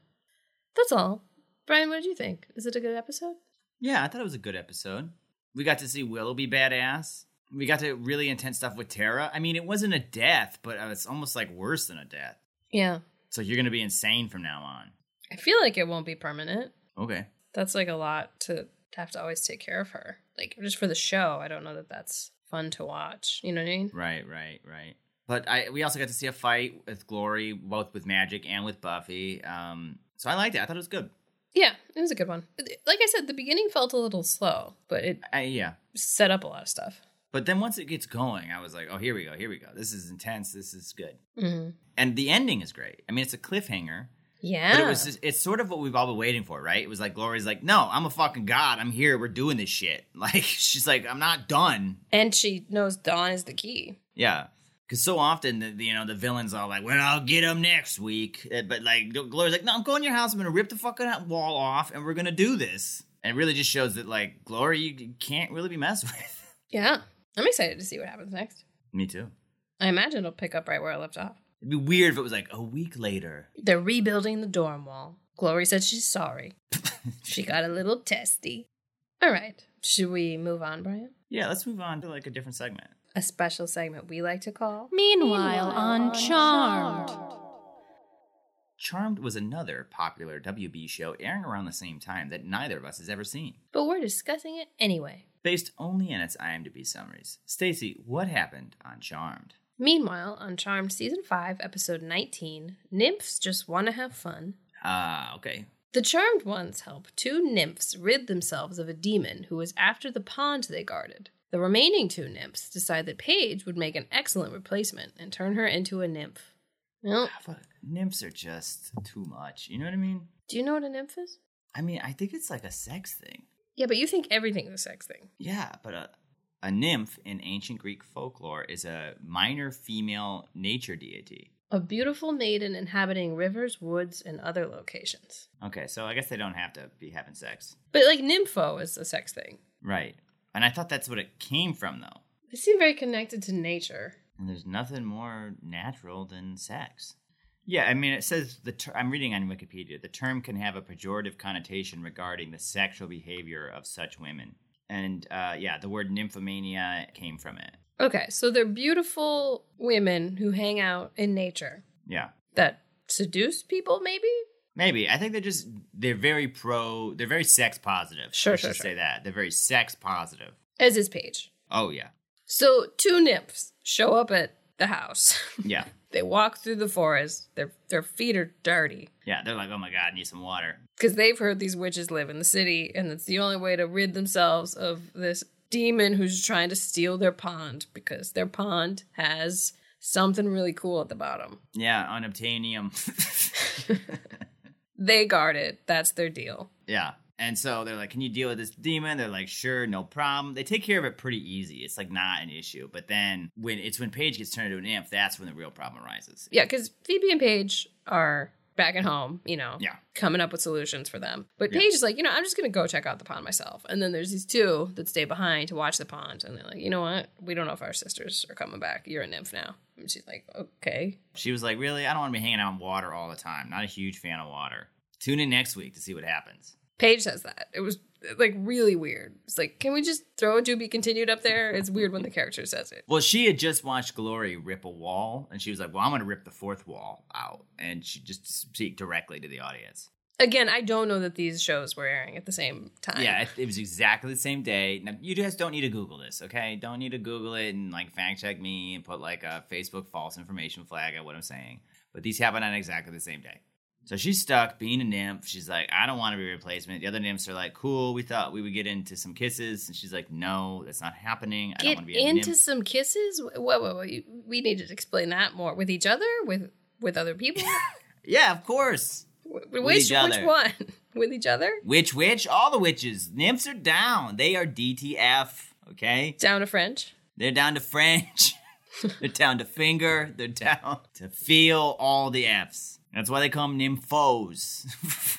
That's all. Brian, what did you think? Is it a good episode? Yeah, I thought it was a good episode. We got to see Willow be badass. We got to really intense stuff with Tara. I mean, it wasn't a death, but it's almost like worse than a death. Yeah. So you're gonna be insane from now on. I feel like it won't be permanent. Okay. That's like a lot to have to always take care of her. Like, just for the show, I don't know that that's fun to watch. You know what I mean? Right, right, right. But I we also got to see a fight with Glory, both with Magic and with Buffy. Um, so I liked it. I thought it was good. Yeah, it was a good one. Like I said, the beginning felt a little slow, but it I, yeah. set up a lot of stuff. But then once it gets going, I was like, oh, here we go, here we go. This is intense. This is good. Mm-hmm. And the ending is great. I mean, it's a cliffhanger. Yeah. But it was just, it's sort of what we've all been waiting for, right? It was like Glory's like, no, I'm a fucking god. I'm here. We're doing this shit. Like she's like, I'm not done. and she knows Dawn is the key. Yeah. Because so often, the, you know, the villains are like, well, I'll get him next week. Uh, But like, Glory's like, no, I'm going to your house. I'm going to rip the fucking wall off and we're going to do this. And it really just shows that, like, Glory, you can't really be messed with. Yeah. I'm excited to see what happens next. Me too. I imagine it'll pick up right where I left off. It'd be weird if it was like a week later. They're rebuilding the dorm wall. Glory said she's sorry. she got a little testy. All right. Should we move on, Brian? Yeah, let's move on to like a different segment. A special segment we like to call Meanwhile, on Charmed. Charmed was another popular WB show airing around the same time that neither of us has ever seen. But we're discussing it anyway. Based only on its IMDb summaries. Stacy, what happened on Charmed? Meanwhile, on Charmed Season 5, Episode 19, nymphs just want to have fun. Ah, okay. The Charmed ones help two nymphs rid themselves of a demon who was after the pond they guarded. The remaining two nymphs decide that Paige would make an excellent replacement and turn her into a nymph. Well, But nymphs are just too much. You know what I mean? do you know what a nymph is? I mean, I think it's like a sex thing. Yeah, but you think everything's a sex thing. Yeah, but a, a nymph in ancient Greek folklore is a minor female nature deity. A beautiful maiden inhabiting rivers, woods, and other locations. Okay, so I guess they don't have to be having sex. But like nympho is a sex thing. Right. And I thought that's what it came from, though. They seem very connected to nature. And there's nothing more natural than sex. Yeah, I mean, it says the ter- I'm reading on Wikipedia. The term can have a pejorative connotation regarding the sexual behavior of such women, and uh, yeah, the word nymphomania came from it. Okay, so they're beautiful women who hang out in nature Yeah, that seduce people, maybe? maybe. I think they're just they're very pro. They're very sex positive. Sure, Let's sure, just sure. say that they're very sex positive. As is Paige. Oh yeah, So two nymphs show up at the house. yeah, they walk through the forest. Their their feet are dirty yeah. They're like, oh my god, I need some water. because they've heard these witches live in the city, and it's the only way to rid themselves of this demon who's trying to steal their pond because their pond has something really cool at the bottom. Yeah, unobtainium. They guard it. That's their deal. Yeah. And so they're like, Can you deal with this demon? They're like, Sure, no problem. They take care of it pretty easy. It's like not an issue. But then when it's when Paige gets turned into an nymph, that's when the real problem arises. Yeah, because Phoebe and Paige are back at home, you know, Yeah. coming up with solutions for them. But Yeah. Paige is like, you know, I'm just going to go check out the pond myself. And then there's these two that stay behind to watch the pond. And they're like, you know what? We don't know if our sisters are coming back. You're a nymph now. And she's like, okay. She was like, Really? I don't want to be hanging out in water all the time. Not a huge fan of water. Tune in next week to see what happens. Paige says that. It was like really weird. It's like, can we just throw a to be continued up there? It's weird when the character says it. Well, she had just watched Glory rip a wall, and she was like, Well, I'm going to rip the fourth wall out. And she just speak directly to the audience. Again, I don't know that these shows were airing at the same time. Yeah, it, it was exactly the same day. Now, you guys don't need to Google this, okay? Don't need to Google it and like fact check me and put like a Facebook false information flag at what I'm saying. But these happen on exactly the same day. So she's stuck being a nymph. She's like, I don't want to be a replacement. The other nymphs are like, cool. We thought we would get into some kisses, and she's like, no, that's not happening. I don't Get want to be a into some kisses? Whoa, whoa, whoa. We need to explain that more. With each other? With with other people? Yeah, of course. Wh- which each which one? With each other? Which witch, all the witches. Nymphs are down. They are DTF. Okay, Down to French? they're down to French. they're down to finger. They're down to feel all the Fs. That's why they call them nymphos.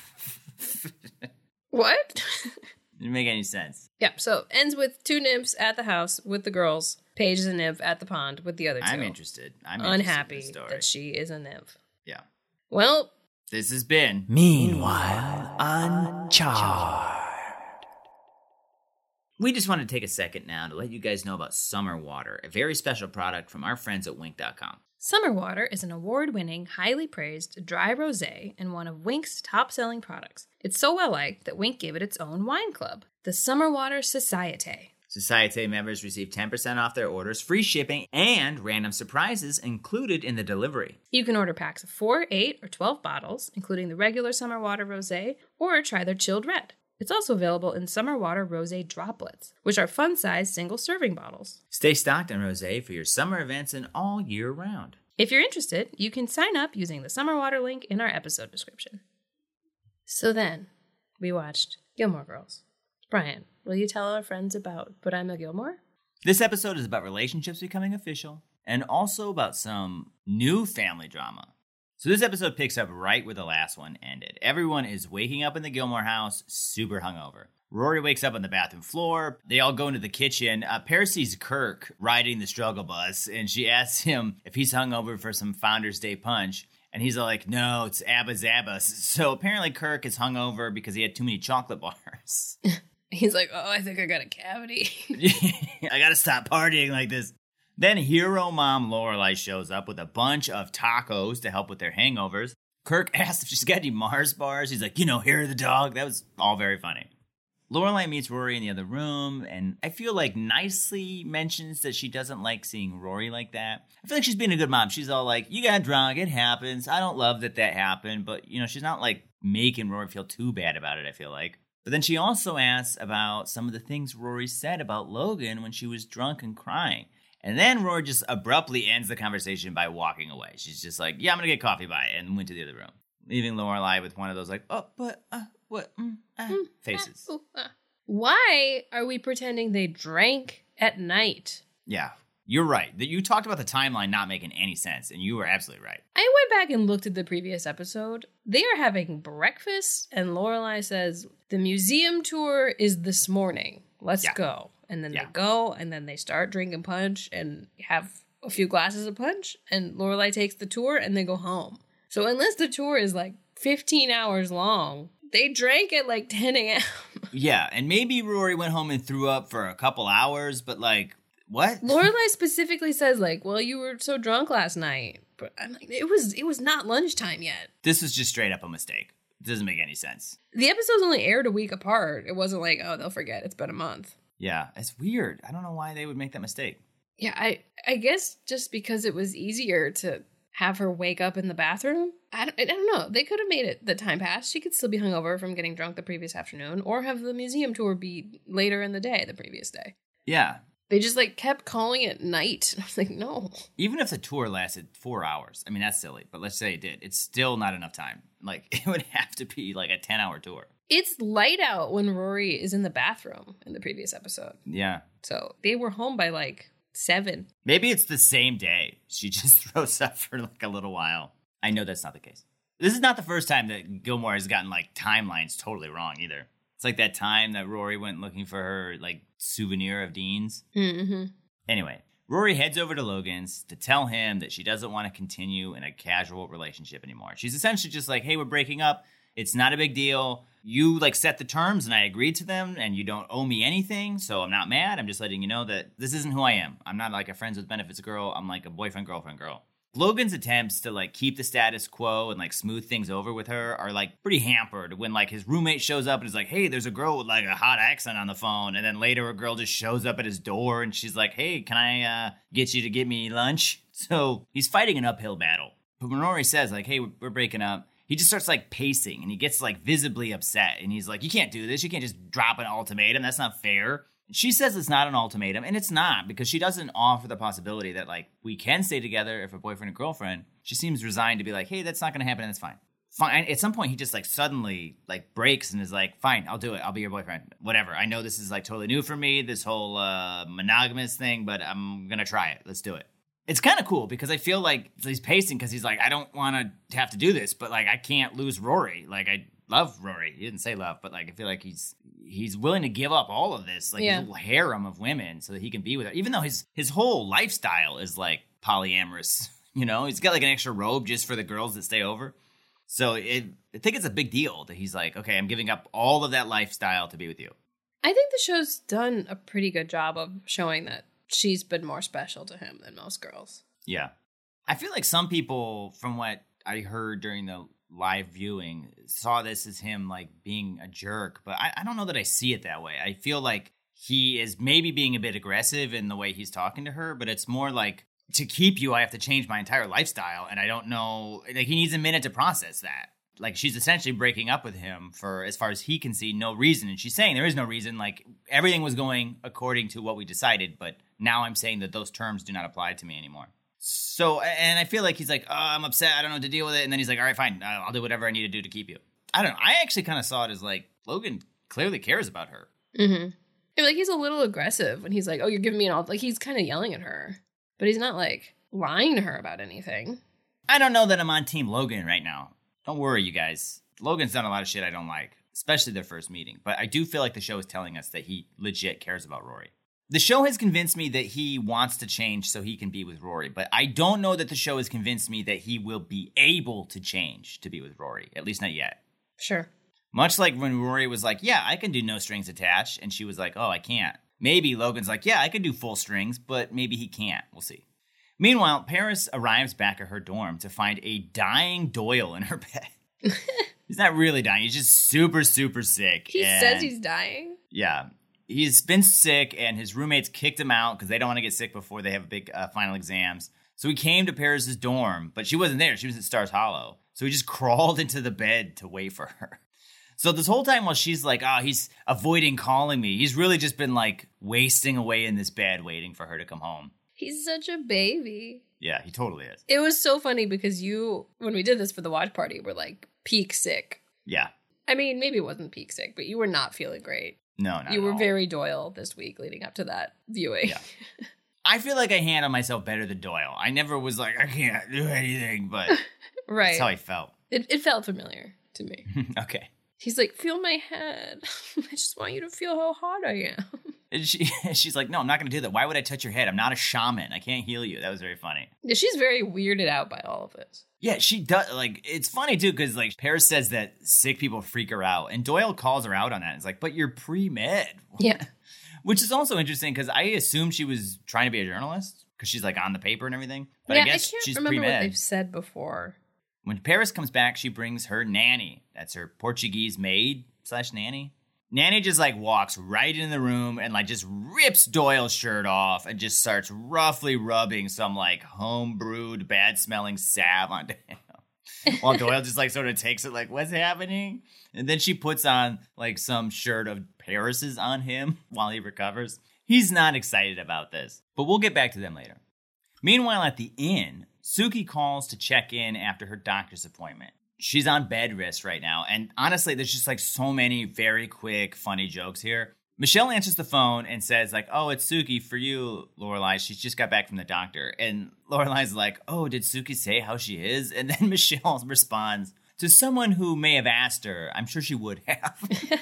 What? Didn't make any sense. yeah, so ends with two nymphs at the house with the girls. Paige is a nymph at the pond with the other 2 I'm interested. I'm interested in Unhappy story. that she is a nymph. yeah. Well, This has been Meanwhile, on Charmed. We just want to take a second now to let you guys know about Summer Water, a very special product from our friends at Winc.com. Summer Water is an award winning, highly praised dry rose and one of Winc's top selling products. It's so well liked that Winc gave it its own wine club, the Summer Water Societe. Societe members receive 10% off their orders, free shipping, and random surprises included in the delivery. You can order packs of 4, 8, or 12 bottles, including the regular Summer Water Rose, or try their chilled red. It's also available in Summer Water Rose droplets, which are fun sized single serving bottles. Stay stocked on rosé for your summer events and all year round. If you're interested, you can sign up using the Summer Water link in our episode description. So then, we watched Gilmore Girls. Brian, will you tell our friends about But I'm a Gilmore? This episode is about relationships becoming official and also about some new family drama. So, this episode picks up right where the last one ended. Everyone is waking up in the Gilmore house super hungover. Rory wakes up on the bathroom floor. They all go into the kitchen. Uh, Paris sees Kirk riding the struggle bus, and she asks him if he's hungover for some Founders Day punch. And he's like, no, it's Abba-Zaba. So apparently Kirk is hungover because he had too many chocolate bars. He's like, oh, I think I got a cavity. I gotta stop partying like this. Then hero mom Lorelai shows up with a bunch of tacos to help with their hangovers. Kirk asks if she's got any Mars bars. He's like, you know, of the dog. That was all very funny. Lorelai meets Rory in the other room, and I feel like nicely mentions that she doesn't like seeing Rory like that. I feel like she's being a good mom. She's all like, "You got drunk, it happens. I don't love that that happened, but you know, she's not like making Rory feel too bad about it. I feel like." But then she also asks about some of the things Rory said about Logan when she was drunk and crying. And then Rory just abruptly ends the conversation by walking away. She's just like, "Yeah, I'm gonna get coffee, bye," and went to the other room, leaving Lorelai with one of those like, "Oh, but uh, what?" Mm, uh, faces. Ooh, ah. Why are we pretending they drank at night? Yeah, you're right. That you talked about the timeline not making any sense, and you were absolutely right. I went back and looked at the previous episode. They are having breakfast, and Lorelai says the museum tour is this morning. Let's Yeah. go. And then Yeah. they go, and then they start drinking punch and have a few glasses of punch. And Lorelai takes the tour, and they go home. So unless the tour is like 15 hours long, they drank at like 10 a.m. Yeah, and maybe Rory went home and threw up for a couple hours, but like, what? Lorelai specifically says like, "Well, you were so drunk last night." But I'm like, it was it was not lunchtime yet. This was just straight up a mistake. It doesn't make any sense. The episodes only aired a week apart. It wasn't like, oh, they'll forget. It's been a month. Yeah, it's weird. I don't know why they would make that mistake. Yeah, I I guess just because it was easier to have her wake up in the bathroom. I don't, I don't know. They could have made it the time pass. She could still be hungover from getting drunk the previous afternoon, or have the museum tour be later in the day, the previous day. Yeah, They just like kept calling it night. I was like, no. even if the tour lasted four hours, I mean, that's silly, but let's say it did. It's still not enough time. Like, it would have to be like a 10 hour tour. It's light out when Rory is in the bathroom in the previous episode. Yeah. So they were home by like seven. Maybe it's the same day. She just throws up for like a little while. I know that's not the case. This is not the first time that Gilmore has gotten like timelines totally wrong either. It's like that time that Rory went looking for her like souvenir of Dean's. Mm-hmm. Anyway, Rory heads over to Logan's to tell him that she doesn't want to continue in a casual relationship anymore. She's essentially just like, hey, we're breaking up. It's not a big deal. You like set the terms and I agreed to them and you don't owe me anything. So I'm not mad. I'm just letting you know that this isn't who I am. I'm not like a friends with benefits girl. I'm like a boyfriend, girlfriend girl. Logan's attempts to like keep the status quo and like smooth things over with her are like pretty hampered when like his roommate shows up and is like, "Hey, there's a girl with like a hot accent on the phone," and then later a girl just shows up at his door and she's like, "Hey, can I uh, get you to get me lunch?" So he's fighting an uphill battle. But Rory says like, "Hey, we're breaking up," he just starts like pacing and he gets like visibly upset and he's like, "You can't do this. You can't just drop an ultimatum. That's not fair." She says it's not an ultimatum, and it's not because she doesn't offer the possibility that like we can stay together if we're boyfriend and girlfriend. She seems resigned to be like, "Hey, that's not to happen, and that's fine." Fine. At some point, he just like suddenly like breaks and is like, "Fine, I'll do it. I'll be your boyfriend. Whatever. I know this is like totally new for me, this whole uh, monogamous thing, but I'm gonna try it. Let's do it." It's kind of cool because I feel like he's pacing because he's like, I don't want to have to do this, but like I can't lose Rory. Like I love Rory. He didn't say love, but like I feel like he's he's willing to give up all of this, like Yeah. his harem of women, so that he can be with her. Even though his his whole lifestyle is like polyamorous, you know, he's got like an extra robe just for the girls that stay over. So it, I think it's a big deal that he's like, okay, I'm giving up all of that lifestyle to be with you. I think the show's done a pretty good job of showing that she's been more special to him than most girls. Yeah. I feel like some people, from what I heard during the live viewing, saw this as him like being a jerk, but I, I don't know that I see it that way. I feel like he is maybe being a bit aggressive in the way he's talking to her, but it's more like to keep you, I have to change my entire lifestyle. And I don't know, like, he needs a minute to process that. Like, she's essentially breaking up with him for, as far as he can see, no reason. And she's saying there is no reason. Like, everything was going according to what we decided, but now I'm saying that those terms do not apply to me anymore. So, and I feel like he's like, oh, I'm upset. I don't know what to deal with it. And then he's like, all right, fine. I'll do whatever I need to do to keep you. I don't know. I actually kind of saw it as like, Logan clearly cares about her. Mm-hmm. like he's a little aggressive when he's like, "Oh, you're giving me an alt." Like he's kind of yelling at her, but he's not like lying to her about anything. I don't know that I'm on Team Logan right now. Don't worry, you guys. Logan's done a lot of shit I don't like, especially their first meeting. But I do feel like the show is telling us that he legit cares about Rory. The show has convinced me that he wants to change so he can be with Rory, but I don't know that the show has convinced me that he will be able to change to be with Rory, at least not yet. Sure. Much like when Rory was like, Yeah, I can do no strings attached. And she was like, Oh, I can't. Maybe Logan's like, Yeah, I can do full strings, but maybe he can't. We'll see. Meanwhile, Paris arrives back at her dorm to find a dying Doyle in her bed. he's not really dying, he's just super, super sick. He and- says he's dying. Yeah. He's been sick, and his roommates kicked him out because they don't want to get sick before they have big uh, final exams. So he came to Paris's dorm, but she wasn't there. She was at Stars Hollow. So he just crawled into the bed to wait for her. So this whole time while she's like, oh, he's avoiding calling me, he's really just been like wasting away in this bed waiting for her to come home. He's such a baby. Yeah, he totally is. It was so funny because you, when we did this for the watch party, were like peak sick. Yeah. I mean, maybe it wasn't peak sick, but you were not feeling great. No, not you were all. very Doyle this week leading up to that viewing. Yeah. I feel like I handle myself better than Doyle. I never was like, I can't do anything, but right. that's how I felt. it, it felt familiar to me. okay. He's like, feel my head. I just want you to feel how hot I am. And she, she's like, no, I'm not going to do that. Why would I touch your head? I'm not a shaman. I can't heal you. That was very funny. Yeah, she's very weirded out by all of this. Yeah, she does. Like, it's funny too because like Paris says that sick people freak her out, and Doyle calls her out on that. It's like, but you're pre med, Yeah. which is also interesting because I assume she was trying to be a journalist because she's like on the paper and everything. But yeah, I guess can't she's remember pre what they've said before. When Paris comes back, she brings her nanny. That's her Portuguese maid slash nanny. Nanny just like walks right in the room and like just rips Doyle's shirt off and just starts roughly rubbing some like home brewed bad smelling salve onto him. While Doyle just like sort of takes it like, what's happening? And then she puts on like some shirt of Paris's on him while he recovers. He's not excited about this, but we'll get back to them later. Meanwhile, at the inn, Suki calls to check in after her doctor's appointment. She's on bed rest right now, and honestly, there's just like so many very quick, funny jokes here. Michelle answers the phone and says, like, oh, it's Suki for you, Lorelai. She's just got back from the doctor. And Lorelai's like, oh, did Suki say how she is? And then Michelle responds, to someone who may have asked her, I'm sure she would have.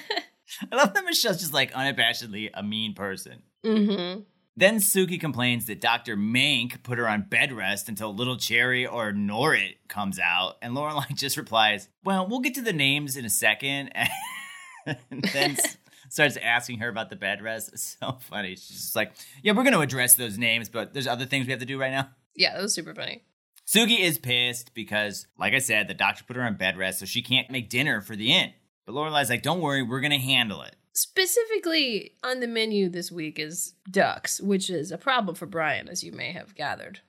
I love that Michelle's just like unabashedly a mean person. Mm-hmm. Then Suki complains that Dr. Mank put her on bed rest until Little Cherry or Norit comes out, and Lorelai just replies, "Well, we'll get to the names in a second. and then starts asking her about the bed rest. It's so funny. She's just like, "Yeah, we're going to address those names, but there's other things we have to do right now." Yeah, that was super funny. Suki is pissed because, like I said, the doctor put her on bed rest, so she can't make dinner for the inn. But Lorelai's like, "Don't worry, we're going to handle it." Specifically on the menu this week is ducks, which is a problem for Brian, as you may have gathered.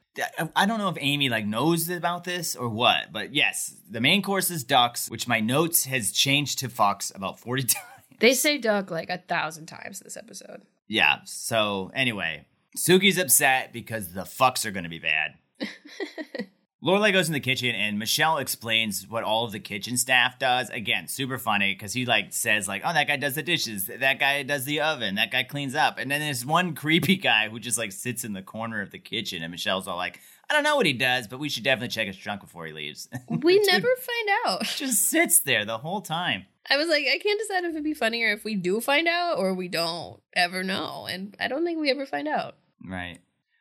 I- don't know if Amy like knows about this or what, but yes, the main course is ducks, which my notes has changed to fox about 40 times. They say duck like a thousand times this episode. Yeah, so anyway, Suki's upset because the fucks are going to be bad. Lorelai goes in the kitchen and Michelle explains what all of the kitchen staff does. Again, super funny because he like says like, "Oh, that guy does the dishes. That guy does the oven. That guy cleans up." And then there's one creepy guy who just like sits in the corner of the kitchen, and Michelle's all like, "I don't know what he does, but we should definitely check his trunk before he leaves." We never find out. just sits there the whole time. I was like, I can't decide if it'd be funnier if we do find out or we don't ever know. And I don't think we ever find out. Right.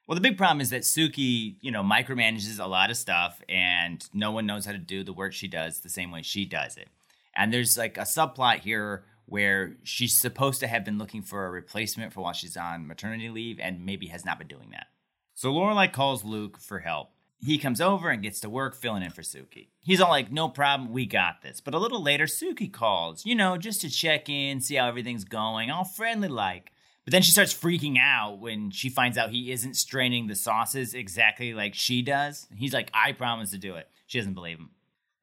Well, the big problem is that Suki, you know, micromanages a lot of stuff and no one knows how to do the work she does the same way she does it. And there's like a subplot here where she's supposed to have been looking for a replacement for while she's on maternity leave and maybe has not been doing that. So Lorelai calls Luke for help. He comes over and gets to work filling in for Suki. He's all like, no problem, we got this. But a little later, Suki calls, you know, just to check in, see how everything's going, all friendly like. But then she starts freaking out when she finds out he isn't straining the sauces exactly like she does. He's like, I promise to do it. She doesn't believe him.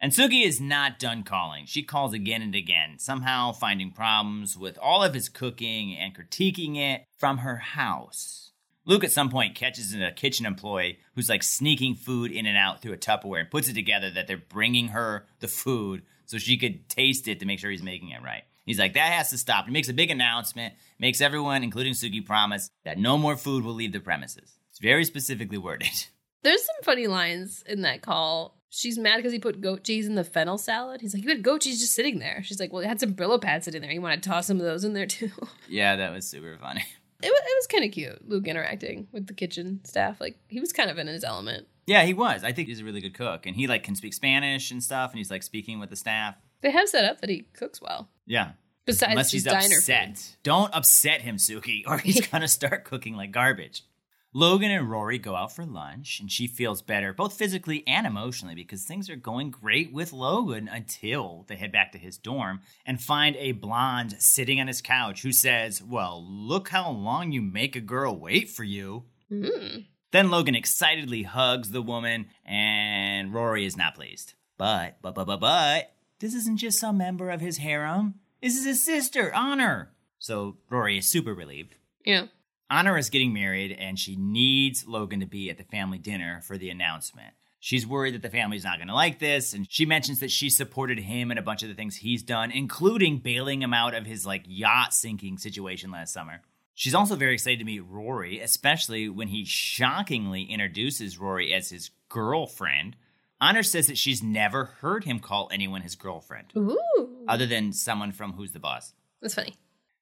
And Suki is not done calling. She calls again and again, somehow finding problems with all of his cooking and critiquing it from her house. Luke at some point catches a kitchen employee who's like sneaking food in and out through a Tupperware and puts it together that they're bringing her the food so she could taste it to make sure he's making it right. He's like, that has to stop. He makes a big announcement, makes everyone, including Suki, promise that no more food will leave the premises. It's very specifically worded. There's some funny lines in that call. She's mad because he put goat cheese in the fennel salad. He's like, You had goat cheese just sitting there. She's like, Well, it had some Brillo pads sitting there. You want to toss some of those in there too? yeah, that was super funny. It was, it was kind of cute, Luke interacting with the kitchen staff. Like, he was kind of in his element. Yeah, he was. I think he's a really good cook, and he like can speak Spanish and stuff, and he's like speaking with the staff. They have set up that he cooks well. Yeah. Besides Unless his he's diner upset. Don't upset him, Suki, or he's going to start cooking like garbage. Logan and Rory go out for lunch, and she feels better, both physically and emotionally, because things are going great with Logan until they head back to his dorm and find a blonde sitting on his couch who says, Well, look how long you make a girl wait for you. Mm. Then Logan excitedly hugs the woman, and Rory is not pleased. But, but, but, but, but, this isn't just some member of his harem. This is his sister, Honor. So Rory is super relieved. Yeah. Honor is getting married, and she needs Logan to be at the family dinner for the announcement. She's worried that the family's not going to like this, and she mentions that she supported him in a bunch of the things he's done, including bailing him out of his like yacht sinking situation last summer. She's also very excited to meet Rory, especially when he shockingly introduces Rory as his girlfriend. Honor says that she's never heard him call anyone his girlfriend, Ooh. other than someone from Who's the Boss. That's funny.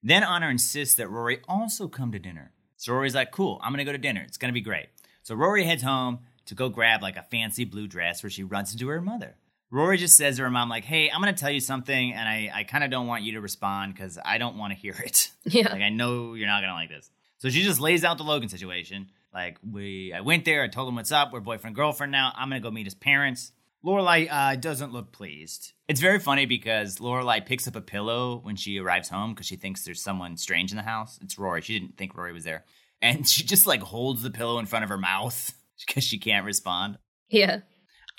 Then Honor insists that Rory also come to dinner. So Rory's like, cool, I'm gonna go to dinner. It's gonna be great. So Rory heads home to go grab like a fancy blue dress where she runs into her mother. Rory just says to her mom, like, hey, I'm gonna tell you something, and I, I kind of don't want you to respond because I don't want to hear it. Yeah. like I know you're not gonna like this. So she just lays out the Logan situation. Like, we I went there, I told him what's up, we're boyfriend, girlfriend now. I'm gonna go meet his parents. Lorelai uh, doesn't look pleased. It's very funny because Lorelai picks up a pillow when she arrives home because she thinks there's someone strange in the house. It's Rory. She didn't think Rory was there, and she just like holds the pillow in front of her mouth because she can't respond. Yeah.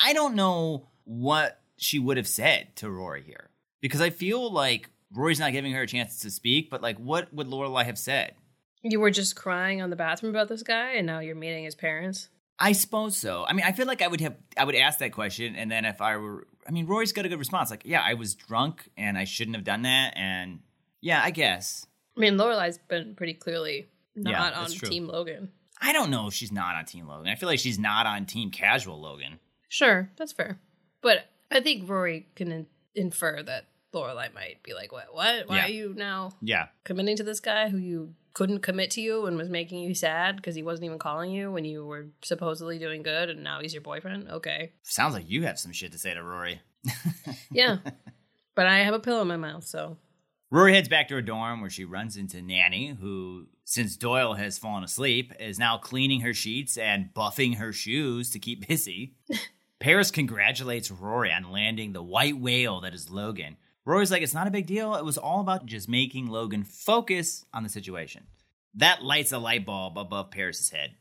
I don't know what she would have said to Rory here because I feel like Rory's not giving her a chance to speak. But like, what would Lorelai have said? You were just crying on the bathroom about this guy, and now you're meeting his parents. I suppose so. I mean, I feel like I would have I would ask that question, and then if I were, I mean, Rory's got a good response. Like, yeah, I was drunk and I shouldn't have done that, and yeah, I guess. I mean, Lorelai's been pretty clearly Yeah, not on true. Team Logan. I don't know if she's not on Team Logan. I feel like she's not on Team Casual Logan. Sure, that's fair. But I think Rory can in- infer that Lorelai might be like, "What? What? Why Yeah. are you now Yeah, committing to this guy who you couldn't commit to you and was making you sad because he wasn't even calling you when you were supposedly doing good, and now he's your boyfriend? Okay, sounds like you have some shit to say to Rory. yeah. but I have a pillow in my mouth, so Rory heads back to her dorm where she runs into Nanny, who, since Doyle has fallen asleep, is now cleaning her sheets and buffing her shoes to keep busy. Paris congratulates Rory on landing the white whale that is Logan. Rory's like, it's not a big deal. It was all about just making Logan focus on the situation. That lights a light bulb above Paris's head.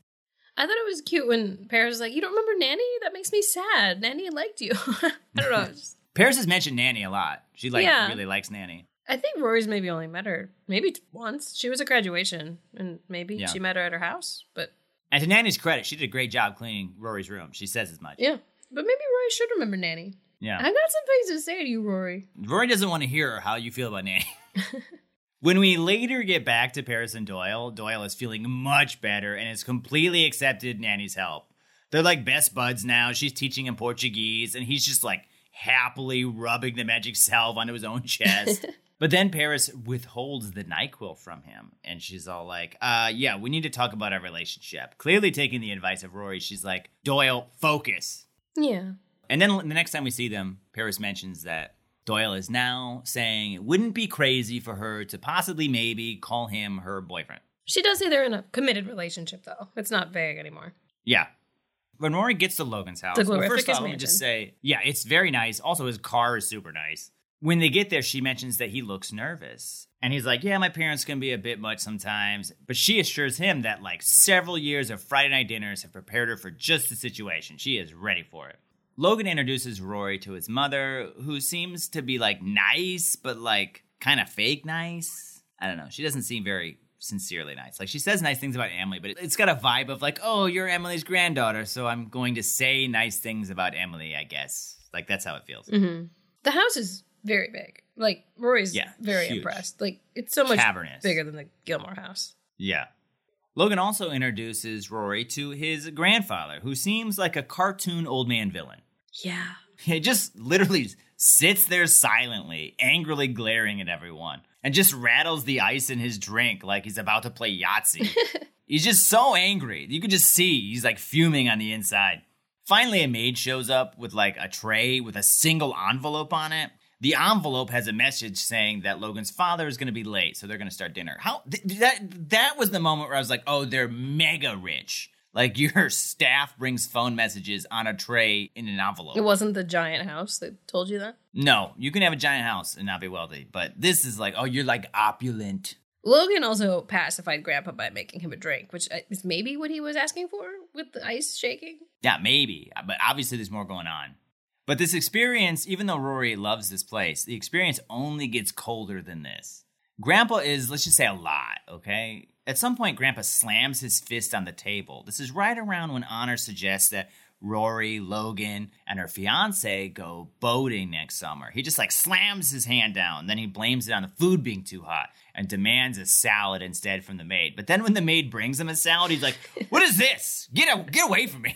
I thought it was cute when Paris was like, "You don't remember Nanny? That makes me sad. Nanny liked you." I don't know. Just- Paris has mentioned Nanny a lot. She like Yeah. really likes Nanny. I think Rory's maybe only met her maybe once. She was at graduation, and maybe Yeah. she met her at her house. But And to Nanny's credit, she did a great job cleaning Rory's room. She says as much. yeah, but maybe Rory should remember Nanny. Yeah. I've got some things to say to you, Rory. Rory doesn't want to hear how you feel about Nanny. when we later get back to Paris and Doyle, Doyle is feeling much better and has completely accepted Nanny's help. They're like best buds now. She's teaching him Portuguese, and he's just like happily rubbing the magic salve onto his own chest. but then Paris withholds the NyQuil from him, and she's all like, uh, yeah, we need to talk about our relationship. Clearly taking the advice of Rory, she's like, Doyle, focus. Yeah. And then the next time we see them, Paris mentions that Doyle is now saying it wouldn't be crazy for her to possibly maybe call him her boyfriend. She does say they're in a committed relationship, though. It's not vague anymore. Yeah. When Rory gets to Logan's house, well, first off, let me just say, yeah, it's very nice. Also, his car is super nice. When they get there, she mentions that he looks nervous. And he's like, yeah, my parents can be a bit much sometimes. But she assures him that, like, several years of Friday night dinners have prepared her for just the situation. She is ready for it. Logan introduces Rory to his mother, who seems to be, like, nice, but, like, kind of fake nice. I don't know. She doesn't seem very sincerely nice. Like, she says nice things about Emily, but it's got a vibe of, like, oh, you're Emily's granddaughter, so I'm going to say nice things about Emily, I guess. Like, that's how it feels. Mm-hmm. The house is very big. Like, Rory's Yeah, very huge. impressed. Like, it's so much Cavernous. bigger than the Gilmore house. Yeah. Logan also introduces Rory to his grandfather, who seems like a cartoon old man villain. Yeah. He just literally sits there silently, angrily glaring at everyone, and just rattles the ice in his drink like he's about to play Yahtzee. he's just so angry. You could just see he's like fuming on the inside. Finally, a maid shows up with like a tray with a single envelope on it. The envelope has a message saying that Logan's father is going to be late, so they're going to start dinner. How th- that that was the moment where I was like, "Oh, they're mega rich." Like your staff brings phone messages on a tray in an envelope. It wasn't the giant house that told you that? no, you can have a giant house and not be wealthy, but this is like, "Oh, you're like opulent." Logan also pacified Grandpa by making him a drink, which uh, is maybe what he was asking for with the ice shaking. Yeah, maybe, but obviously there's more going on. But this experience, even though Rory loves this place, the experience only gets colder than this. Grandpa is, let's just say, a lot, okay? At some point, Grandpa slams his fist on the table. This is right around when Honor suggests that Rory, Logan, and her fiance go boating next summer. He just like slams his hand down, then he blames it on the food being too hot and demands a salad instead from the maid. But then when the maid brings him a salad, he's like, "What is this? Get a- get away from me!"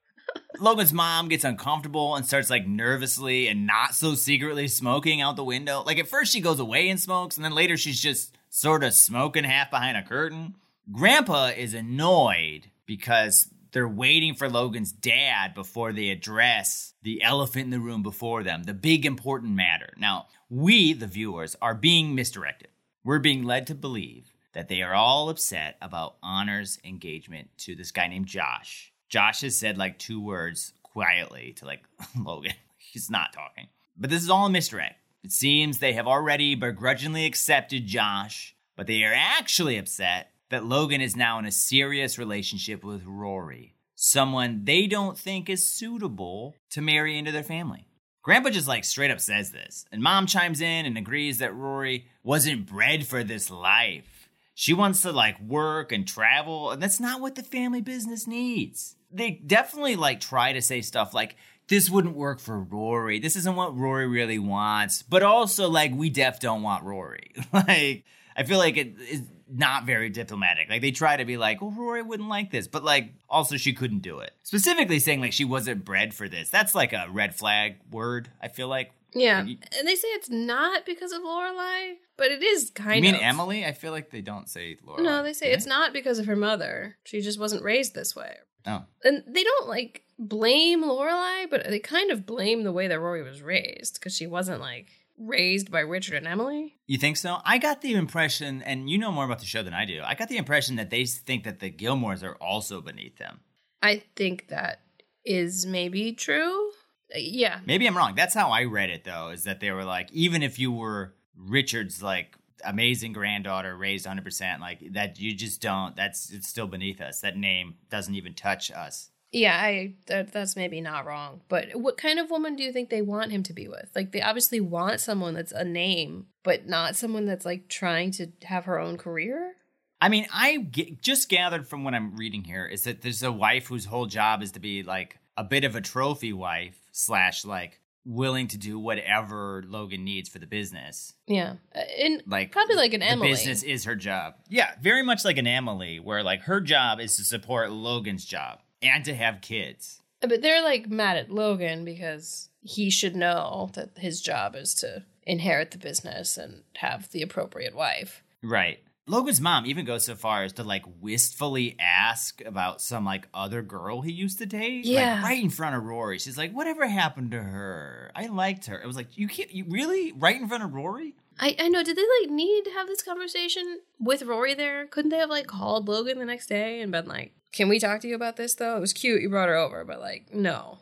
Logan's mom gets uncomfortable and starts like nervously and not so secretly smoking out the window. Like at first she goes away and smokes, and then later she's just sort of smoking half behind a curtain. Grandpa is annoyed because they're waiting for Logan's dad before they address the elephant in the room before them, the big important matter. Now, we, the viewers, are being misdirected. We're being led to believe that they are all upset about Honor's engagement to this guy named Josh. Josh has said like two words quietly to like Logan. He's not talking. But this is all a misdirect. It seems they have already begrudgingly accepted Josh, but they are actually upset that Logan is now in a serious relationship with Rory, someone they don't think is suitable to marry into their family. Grandpa just like straight up says this, and mom chimes in and agrees that Rory wasn't bred for this life. She wants to like work and travel, and that's not what the family business needs. They definitely like try to say stuff like, this wouldn't work for Rory. This isn't what Rory really wants. But also, like, we def don't want Rory. like, I feel like it is not very diplomatic. Like, they try to be like, well, Rory wouldn't like this. But, like, also, she couldn't do it. Specifically saying, like, she wasn't bred for this. That's like a red flag word, I feel like. Yeah, Like, you- and they say it's not because of Lorelai, but it is kind of you mean of. Emily? I feel like they don't say Laura. No, they say it's not because of her mother. She just wasn't raised this way. Oh. And they don't like blame Lorelai, but they kind of blame the way that Rory was raised because she wasn't like raised by Richard and Emily. You think so? I got the impression, and you know more about the show than I do. I got the impression that they think that the Gilmores are also beneath them. I think that is maybe true. Uh, Yeah. Maybe I'm wrong. That's how I read it, though, is that they were like, even if you were Richard's like amazing granddaughter raised 100%, like that, you just don't, that's, it's still beneath us. That name doesn't even touch us. Yeah, I that, that's maybe not wrong. But what kind of woman do you think they want him to be with? Like they obviously want someone that's a name, but not someone that's like trying to have her own career. I mean, I g- just gathered from what I'm reading here is that there's a wife whose whole job is to be like a bit of a trophy wife slash like willing to do whatever Logan needs for the business. Yeah. Uh, And Like probably like an the Emily. business is her job. Yeah, very much like an Emily, where like her job is to support Logan's job and to have kids. But they're like mad at Logan because he should know that his job is to inherit the business and have the appropriate wife. Right. Logan's mom even goes so far as to like wistfully ask about some like other girl he used to date. Yeah. Like right in front of Rory. She's like, whatever happened to her? I liked her. It was like, you can't, you really? Right in front of Rory? I, I know. Did they like need to have this conversation with Rory there? Couldn't they have like called Logan the next day and been like, "Can we talk to you about this though? It was cute you brought her over, but like, no."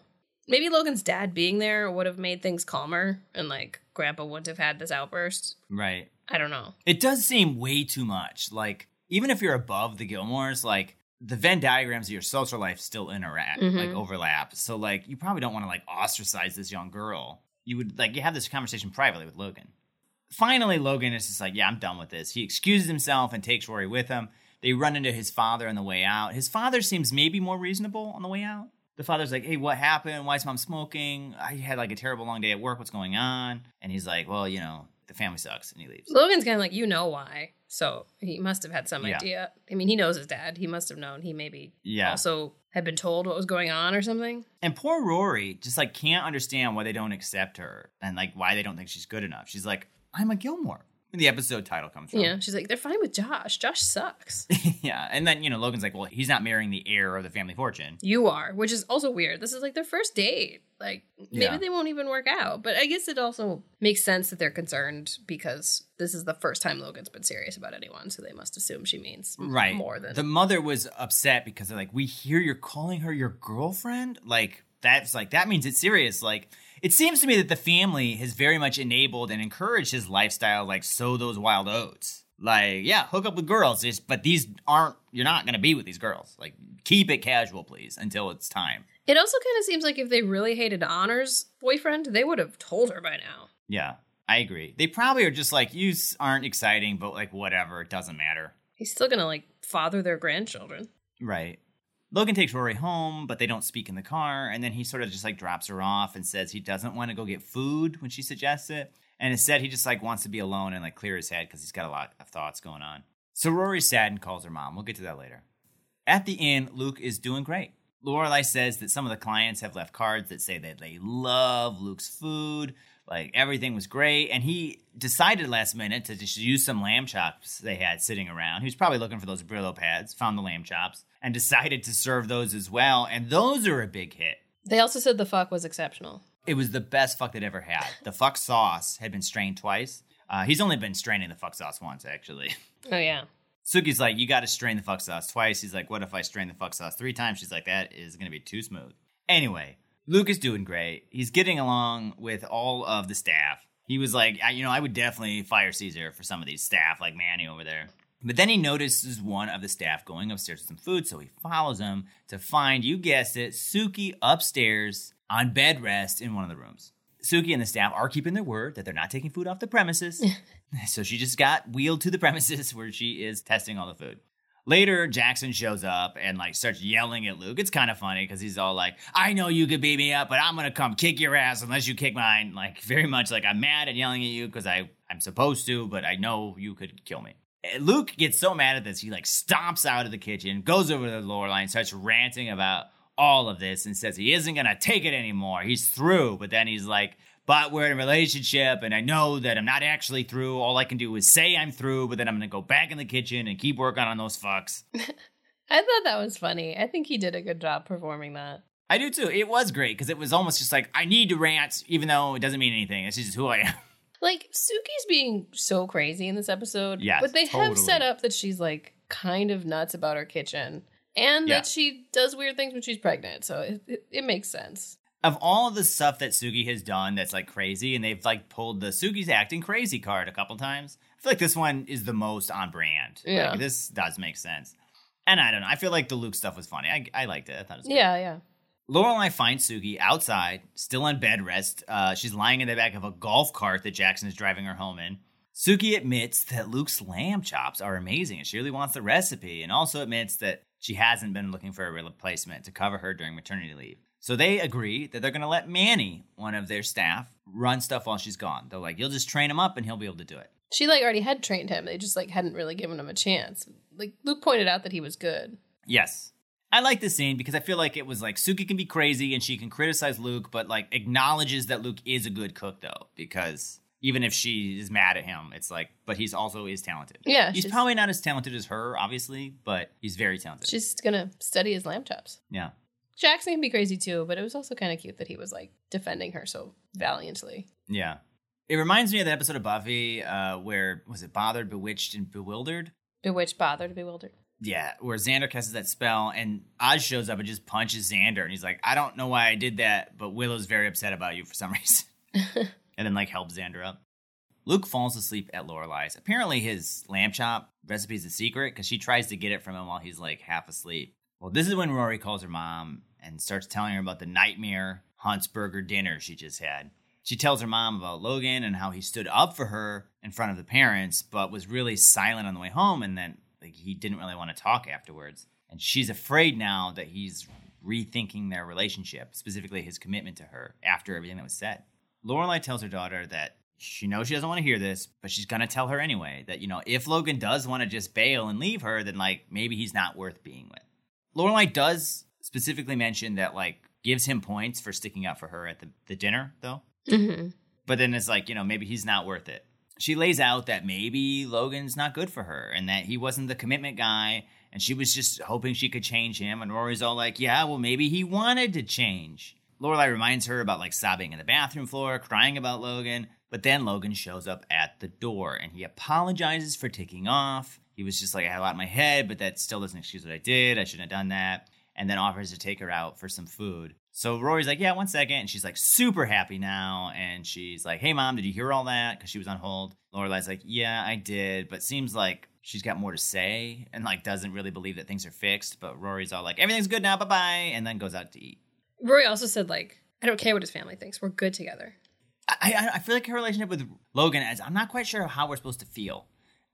Maybe Logan's dad being there would have made things calmer, and like Grandpa wouldn't have had this outburst. Right. I don't know. It does seem way too much. Like, even if you're above the Gilmores, like the Venn diagrams of your social life still interact, Mhm. like overlap. So like you probably don't want to like ostracize this young girl. You would like you have this conversation privately with Logan. Finally, Logan is just like, yeah, I'm done with this. He excuses himself and takes Rory with him. They run into his father on the way out. His father seems maybe more reasonable on the way out. The father's like, hey, what happened? Why is mom smoking? I had like a terrible long day at work. What's going on? And he's like, well, you know, the family sucks. And he leaves. Logan's kind of like, you know why, so he must have had some Yeah. idea. I mean, he knows his dad. He must have known. He maybe Yeah. also had been told what was going on or something. And poor Rory just like can't understand why they don't accept her and like why they don't think she's good enough. She's like, I'm a Gilmore. The episode title comes from. Yeah, she's like, they're fine with Josh. Josh sucks. yeah. And then, you know, Logan's like, well, he's not marrying the heir of the family fortune. you are, which is also weird. This is like their first date. Like, maybe Yeah. they won't even work out. But I guess it also makes sense that they're concerned because this is the first time Logan's been serious about anyone. So they must assume she means Right. more than. the mother was upset because they're like, we hear you're calling her your girlfriend. Like that's like that means it's serious. Like it seems to me that the family has very much enabled and encouraged his lifestyle. Like sow those wild oats. Like yeah, hook up with girls. Just, but these aren't. You're not going to be with these girls. Like keep it casual, please, until it's time. it also kind of seems like if they really hated Honor's boyfriend, they would have told her by now. Yeah, I agree. They probably are just like you aren't exciting, but like whatever, it doesn't matter. He's still gonna like father their grandchildren. Right. Logan takes Rory home, but they don't speak in the car, and then he sort of just like drops her off and says he doesn't want to go get food when she suggests it. And instead he just like wants to be alone and like clear his head because he's got a lot of thoughts going on. So Rory's sad and calls her mom. We'll get to that later. At the inn, Luke is doing great. Lorelai says that some of the clients have left cards that say that they love Luke's food, like everything was great, and he decided last minute to just use some lamb chops they had sitting around. He was probably looking for those Brillo pads, found the lamb chops, and decided to serve those as well. And those are a big hit. They also said the fuck was exceptional. It was the best fuck they'd ever had. The fuck sauce had been strained twice. Uh, he's only been straining the fuck sauce once, actually. Oh yeah. Sookie's like, you got to strain the fuck sauce twice. He's like, what if I strain the fuck sauce three times? She's like, that is going to be too smooth. Anyway, Luke is doing great. He's getting along with all of the staff. He was like, I, you know, I would definitely fire Caesar for some of these staff, like Manny over there. But then he notices one of the staff going upstairs with some food, so he follows him to find, you guessed it, Sookie upstairs on bed rest in one of the rooms. Sookie and the staff are keeping their word that they're not taking food off the premises. so she just got wheeled to the premises where she is testing all the food. Later, Jackson shows up and like starts yelling at Luke. It's kind of funny because he's all like, "I know you could beat me up, but I'm gonna come kick your ass unless you kick mine." Like very much like I'm mad and yelling at you because I I'm supposed to, but I know you could kill me. Luke gets so mad at this, he like stomps out of the kitchen, goes over to the Lorelai, and starts ranting about all of this, and says he isn't gonna take it anymore. He's through. But then he's like, "But we're in a relationship, and I know that I'm not actually through. All I can do is say I'm through, but then I'm gonna go back in the kitchen and keep working on those fucks." I thought that was funny. I think he did a good job performing that. I do too. It was great because it was almost just like I need to rant, even though it doesn't mean anything. It's just who I am. Like Sookie's being so crazy in this episode. Yes, But they have set up that she's like kind of nuts about her kitchen. And Yeah. that she does weird things when she's pregnant. So it, it, it makes sense. Of all of the stuff that Suki has done that's like crazy, and they've like pulled the Sookie's acting crazy card a couple times. I feel like this one is the most on brand. Yeah. Like, this does make sense. And I don't know. I feel like the Luke stuff was funny. I, I liked it. I thought it was good. Yeah, yeah. Lorelai finds Sookie outside, still on bed rest. Uh, she's lying in the back of a golf cart that Jackson is driving her home in. Sookie admits that Luke's lamb chops are amazing and she really wants the recipe, and also admits that she hasn't been looking for a replacement to cover her during maternity leave. So they agree that they're going to let Manny, one of their staff, run stuff while she's gone. They're like, you'll just train him up and he'll be able to do it. She like already had trained him. They just like hadn't really given him a chance. Like Luke pointed out that he was good. Yes. I like this scene because I feel like it was like Sookie can be crazy and she can criticize Luke, but like acknowledges that Luke is a good cook though, because even if she is mad at him, it's like, but he's also is talented. Yeah, He's probably not as talented as her, obviously, but he's very talented. She's gonna study his lamb chops. yeah. Jackson can be crazy too, but it was also kind of cute that he was like defending her so valiantly. Yeah. It reminds me of the episode of Buffy uh, where was it bothered, bewitched, and bewildered? Bewitched, bothered, bewildered. Yeah, where Xander casts that spell and Oz shows up and just punches Xander and he's like, I don't know why I did that, but Willow's very upset about you for some reason. and then like helps Xander up. Luke falls asleep at Lorelai's. Apparently his lamb chop recipe is a secret because she tries to get it from him while he's like half asleep. Well, this is when Rory calls her mom and starts telling her about the nightmare Huntzberger dinner she just had. She tells her mom about Logan and how he stood up for her in front of the parents, but was really silent on the way home, and then like he didn't really want to talk afterwards. And she's afraid now that he's rethinking their relationship, specifically his commitment to her after everything that was said. Lorelai tells her daughter that she knows she doesn't want to hear this, but she's gonna tell her anyway that you know if Logan does want to just bail and leave her, then like maybe he's not worth being with. Lorelai does specifically mention that like gives him points for sticking up for her at the, the dinner though, Mm-hmm. but then it's like you know maybe he's not worth it. She lays out that maybe Logan's not good for her and that he wasn't the commitment guy and she was just hoping she could change him. And Rory's all like, yeah, well, maybe he wanted to change. Lorelai reminds her about like sobbing in the bathroom floor, crying about Logan. But then Logan shows up at the door and he apologizes for taking off. He was just like, I had a lot in my head, but that still doesn't excuse what I did. I shouldn't have done that. And then offers to take her out for some food. So Rory's like, yeah, one second. And she's like super happy now. And she's like, hey, mom, did you hear all that? Because she was on hold. Lorelai's like, yeah, I did. But seems like she's got more to say and like doesn't really believe that things are fixed. But Rory's all like, everything's good now, bye bye. And then goes out to eat. Rory also said like, I don't care what his family thinks. We're good together. I, I, I feel like her relationship with Logan is I'm not quite sure how we're supposed to feel.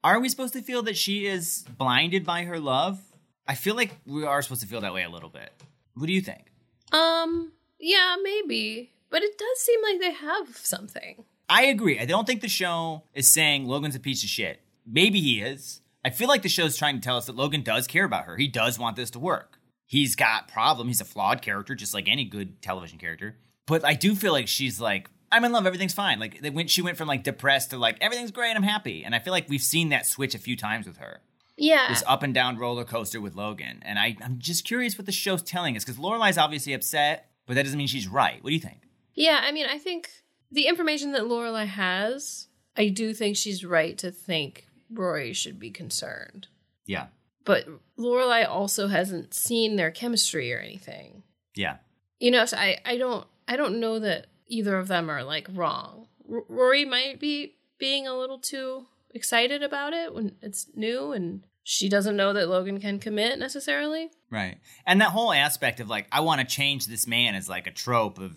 Are we supposed to feel that she is blinded by her love? I feel like we are supposed to feel that way a little bit. What do you think? Um, yeah, maybe. But it does seem like they have something. I agree. I don't think the show is saying Logan's a piece of shit. Maybe he is. I feel like the show's trying to tell us that Logan does care about her. He does want this to work. He's got problem. He's a flawed character, just like any good television character. But I do feel like she's like, I'm in love. Everything's fine. Like went, she went from like depressed to like everything's great. I'm happy. And I feel like we've seen that switch a few times with her. Yeah. This up and down roller coaster with Logan. And I, I'm just curious what the show's telling us because Lorelai's obviously upset, but that doesn't mean she's right. What do you think? Yeah, I mean, I think the information that Lorelai has, I do think she's right to think Rory should be concerned. Yeah. But Lorelai also hasn't seen their chemistry or anything. Yeah. You know, so I, I don't I don't know that either of them are like wrong. R- Rory might be being a little too excited about it when it's new and she doesn't know that Logan can commit necessarily. Right. And that whole aspect of like, I want to change this man is like a trope of,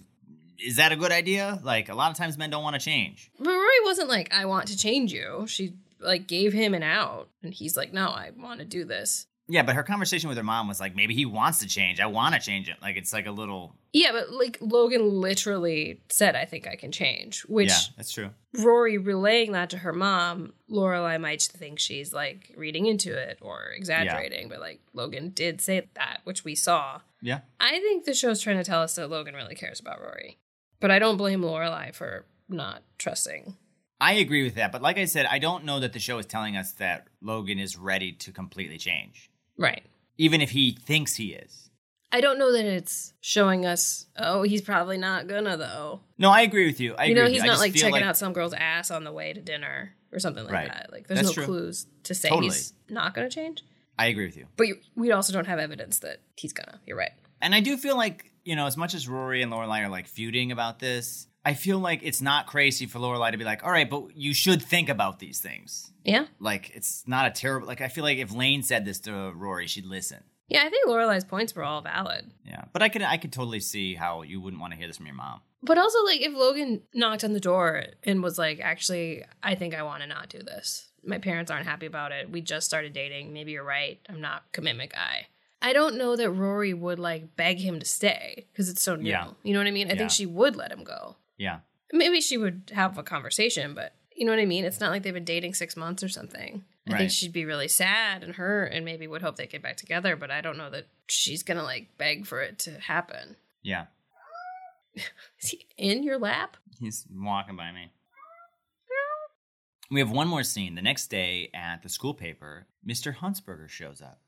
is that a good idea? Like, a lot of times men don't want to change. But Rory wasn't like, I want to change you. She like gave him an out and he's like, no, I want to do this. Yeah, but her conversation with her mom was like, maybe he wants to change. I want to change it. Like, it's like a little. Yeah, but like Logan literally said, I think I can change, which yeah, that's true. Rory relaying that to her mom, Lorelai might think she's like reading into it or exaggerating, but like Logan did say that, which we saw. Yeah. I think the show's trying to tell us that Logan really cares about Rory, but I don't blame Lorelai for not trusting. I agree with that. But like I said, I don't know that the show is telling us that Logan is ready to completely change, Right. even if he thinks he is. I don't know that it's showing us. Oh, he's probably not gonna though. No, I agree with you. I you agree know, he's you. Not just like checking like- out some girl's ass on the way to dinner or something like Right. that. Like, there's That's no true. clues to say Totally. he's not gonna change. I agree with you. But you, we also don't have evidence that he's gonna. You're right. And I do feel like, you know, as much as Rory and Lorelai are like feuding about this, I feel like it's not crazy for Lorelai to be like, all right, but you should think about these things. Yeah. Like, it's not a terrible, like, I feel like if Lane said this to Rory, she'd listen. Yeah, I think Lorelai's points were all valid. Yeah. But I could, I could totally see how you wouldn't want to hear this from your mom. But also, like, if Logan knocked on the door and was like, actually, I think I want to not do this. My parents aren't happy about it. We just started dating. Maybe you're right. I'm not commitment guy. I don't know that Rory would like beg him to stay because it's so new. Yeah. You know what I mean? I Yeah. think she would let him go. Yeah. Maybe she would have a conversation, but you know what I mean? It's not like they've been dating six months or something. I Right. think she'd be really sad and hurt and maybe would hope they get back together, but I don't know that she's gonna like beg for it to happen. Yeah. Is he in your lap? He's walking by me. We have one more scene. The next day at the school paper, Mr. Huntzberger shows up.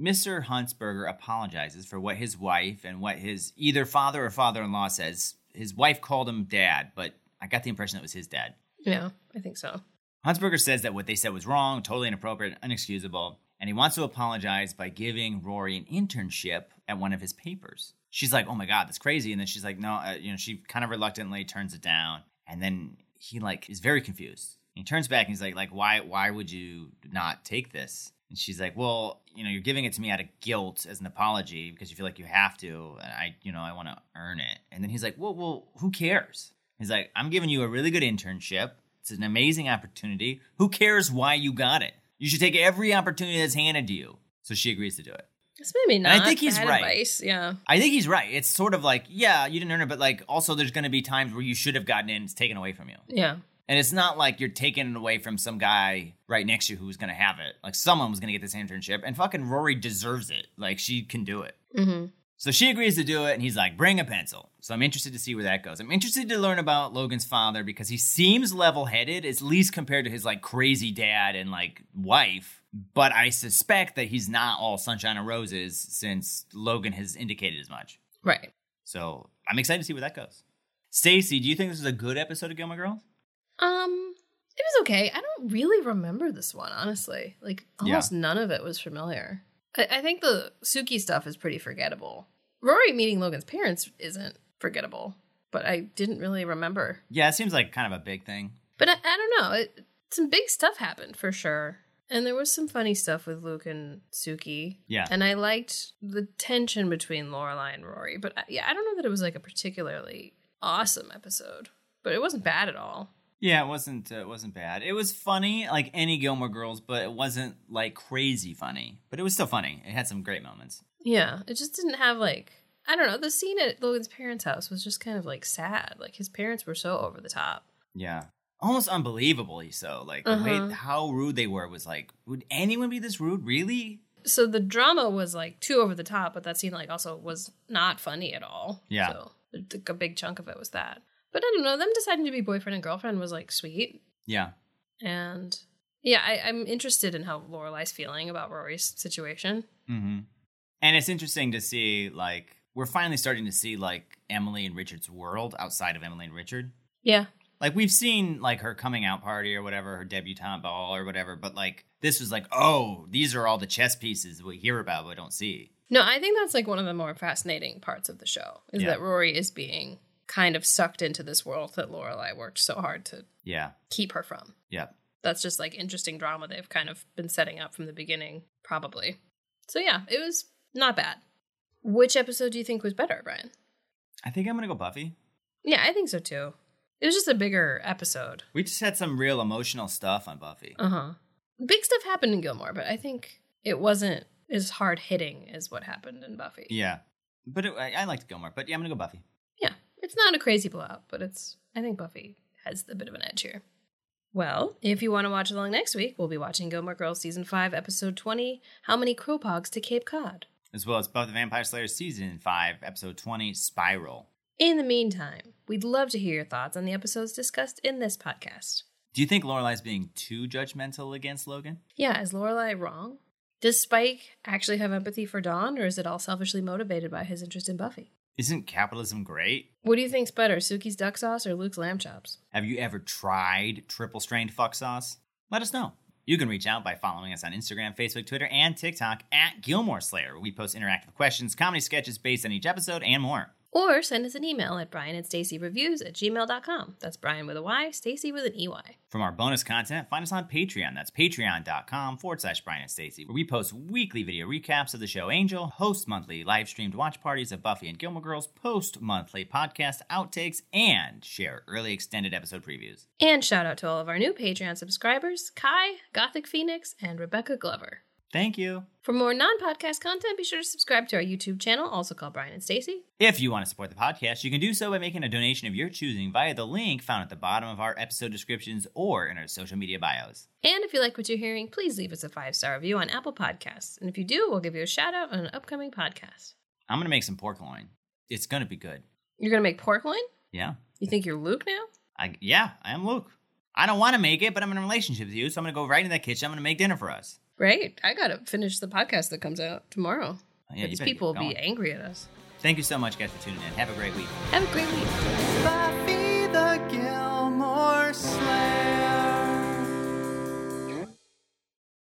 Mr. Huntzberger apologizes for what his wife and what his either father or father in law says. His wife called him dad, but I got the impression it was his dad. Yeah, I think so. Huntzberger says that what they said was wrong, totally inappropriate, unexcusable, and he wants to apologize by giving Rory an internship at one of his papers. She's like, "Oh my god, that's crazy," and then she's like, "No," uh, you know, she kind of reluctantly turns it down, and then he like is very confused. He turns back and he's like, "Like, why? Why would you not take this?" And she's like, "Well, you know, you're giving it to me out of guilt as an apology because you feel like you have to, and I, you know, I want to earn it." And then he's like, "Well, well, who cares?" He's like, "I'm giving you a really good internship." It's an amazing opportunity. Who cares why you got it? You should take every opportunity that's handed to you. So she agrees to do it. It's maybe not. I think he's right. Advice. Yeah. I think he's right. It's sort of like, yeah, you didn't earn it, but like also there's going to be times where you should have gotten in, it's taken away from you. Yeah. And it's not like you're taking it away from some guy right next to you who's going to have it. Like someone was going to get this internship and fucking Rory deserves it. Like she can do it. hmm So she agrees to do it, and he's like, bring a pencil. So I'm interested to see where that goes. I'm interested to learn about Logan's father because he seems level headed, at least compared to his like crazy dad and like wife. But I suspect that he's not all sunshine and roses since Logan has indicated as much. Right. So I'm excited to see where that goes. Stacey, do you think this is a good episode of Gilmore Girls? Um, it was okay. I don't really remember this one, honestly. Like almost none of it was familiar. I, I think the Sookie stuff is pretty forgettable. Rory meeting Logan's parents isn't forgettable, but I didn't really remember. Yeah, it seems like kind of a big thing. But I, I don't know. It, some big stuff happened for sure. And there was some funny stuff with Luke and Sookie. Yeah. And I liked the tension between Lorelai and Rory. But I, yeah, I don't know that it was like a particularly awesome episode. But it wasn't bad at all. Yeah, it wasn't. Uh, it wasn't bad. It was funny, like any Gilmore Girls, but it wasn't like crazy funny. But it was still funny. It had some great moments. Yeah, it just didn't have like I don't know. The scene at Logan's parents' house was just kind of like sad. Like his parents were so over the top. Yeah, almost unbelievably so. Like Uh-huh. way how rude they were was like, would anyone be this rude? Really? So the drama was like too over the top, but that scene like also was not funny at all. Yeah. So like a big chunk of it was that. But I don't know. Them deciding to be boyfriend and girlfriend was like sweet, Yeah. and yeah, I, I'm interested in how Lorelai's feeling about Rory's situation. Mm-hmm. And it's interesting to see like we're finally starting to see like Emily and Richard's world outside of Emily and Richard. Yeah, Like we've seen like her coming out party or whatever, her debutante ball or whatever, but like this was like, oh, these are all the chess pieces we hear about but don't see. No, I think that's like one of the more fascinating parts of the show is Yeah. that Rory is being kind of sucked into this world that Lorelai worked so hard to Yeah. keep her from. Yeah. That's just like interesting drama they've kind of been setting up from the beginning, probably. So yeah, it was not bad. Which episode do you think was better, Bryan? I think I'm gonna go Buffy. Yeah, I think so too. It was just a bigger episode. We just had some real emotional stuff on Buffy. Uh huh. Big stuff happened in Gilmore, but I think it wasn't as hard hitting as what happened in Buffy. Yeah. But it, I, I liked Gilmore, but yeah, I'm gonna go Buffy. Yeah, it's not a crazy blowout, but it's. I think Buffy has a bit of an edge here. Well, if you want to watch along next week, we'll be watching Gilmore Girls season five, episode twenty. How many Kropogs to Cape Cod? As well as Buffy the Vampire Slayer season five, episode twenty, Spiral. In the meantime, we'd love to hear your thoughts on the episodes discussed in this podcast. Do you think Lorelai's being too judgmental against Logan? Yeah, is Lorelai wrong? Does Spike actually have empathy for Dawn, or is it all selfishly motivated by his interest in Buffy? Isn't capitalism great? What do you think's better, Sookie's duck sauce or Luke's lamb chops? Have you ever tried triple strained fuck sauce? Let us know. You can reach out by following us on Instagram, Facebook, Twitter, and TikTok at Gilmore Slayer, where we post interactive questions, comedy sketches based on each episode, and more. Or send us an email at Bryan and Stacey Reviews at gmail.com. That's Bryan with a Y, Stacey with an EY. From our bonus content, find us on Patreon. That's patreon.com forward slash Bryan and Stacey, where we post weekly video recaps of the show Angel, host monthly live streamed watch parties of Buffy and Gilmore Girls, post monthly podcast outtakes, and share early extended episode previews. And shout out to all of our new Patreon subscribers Kai, Gothic Phoenix, and Rebecca Glover. Thank you. For more non podcast content, be sure to subscribe to our YouTube channel, also called Bryan and Stacey. If you want to support the podcast, you can do so by making a donation of your choosing via the link found at the bottom of our episode descriptions or in our social media bios. And if you like what you're hearing, please leave us a five star review on Apple Podcasts. And if you do, we'll give you a shout out on an upcoming podcast. I'm going to make some pork loin. It's going to be good. You're going to make pork loin? Yeah. You think you're Luke now? I yeah, I am Luke. I don't want to make it, but I'm in a relationship with you, so I'm going to go right in that kitchen. I'm to make dinner for us. Great. I got to finish the podcast that comes out tomorrow. Yeah, These people will be angry at us. Thank you so much, guys, for tuning in. Have a great week. Have a great week. Buffy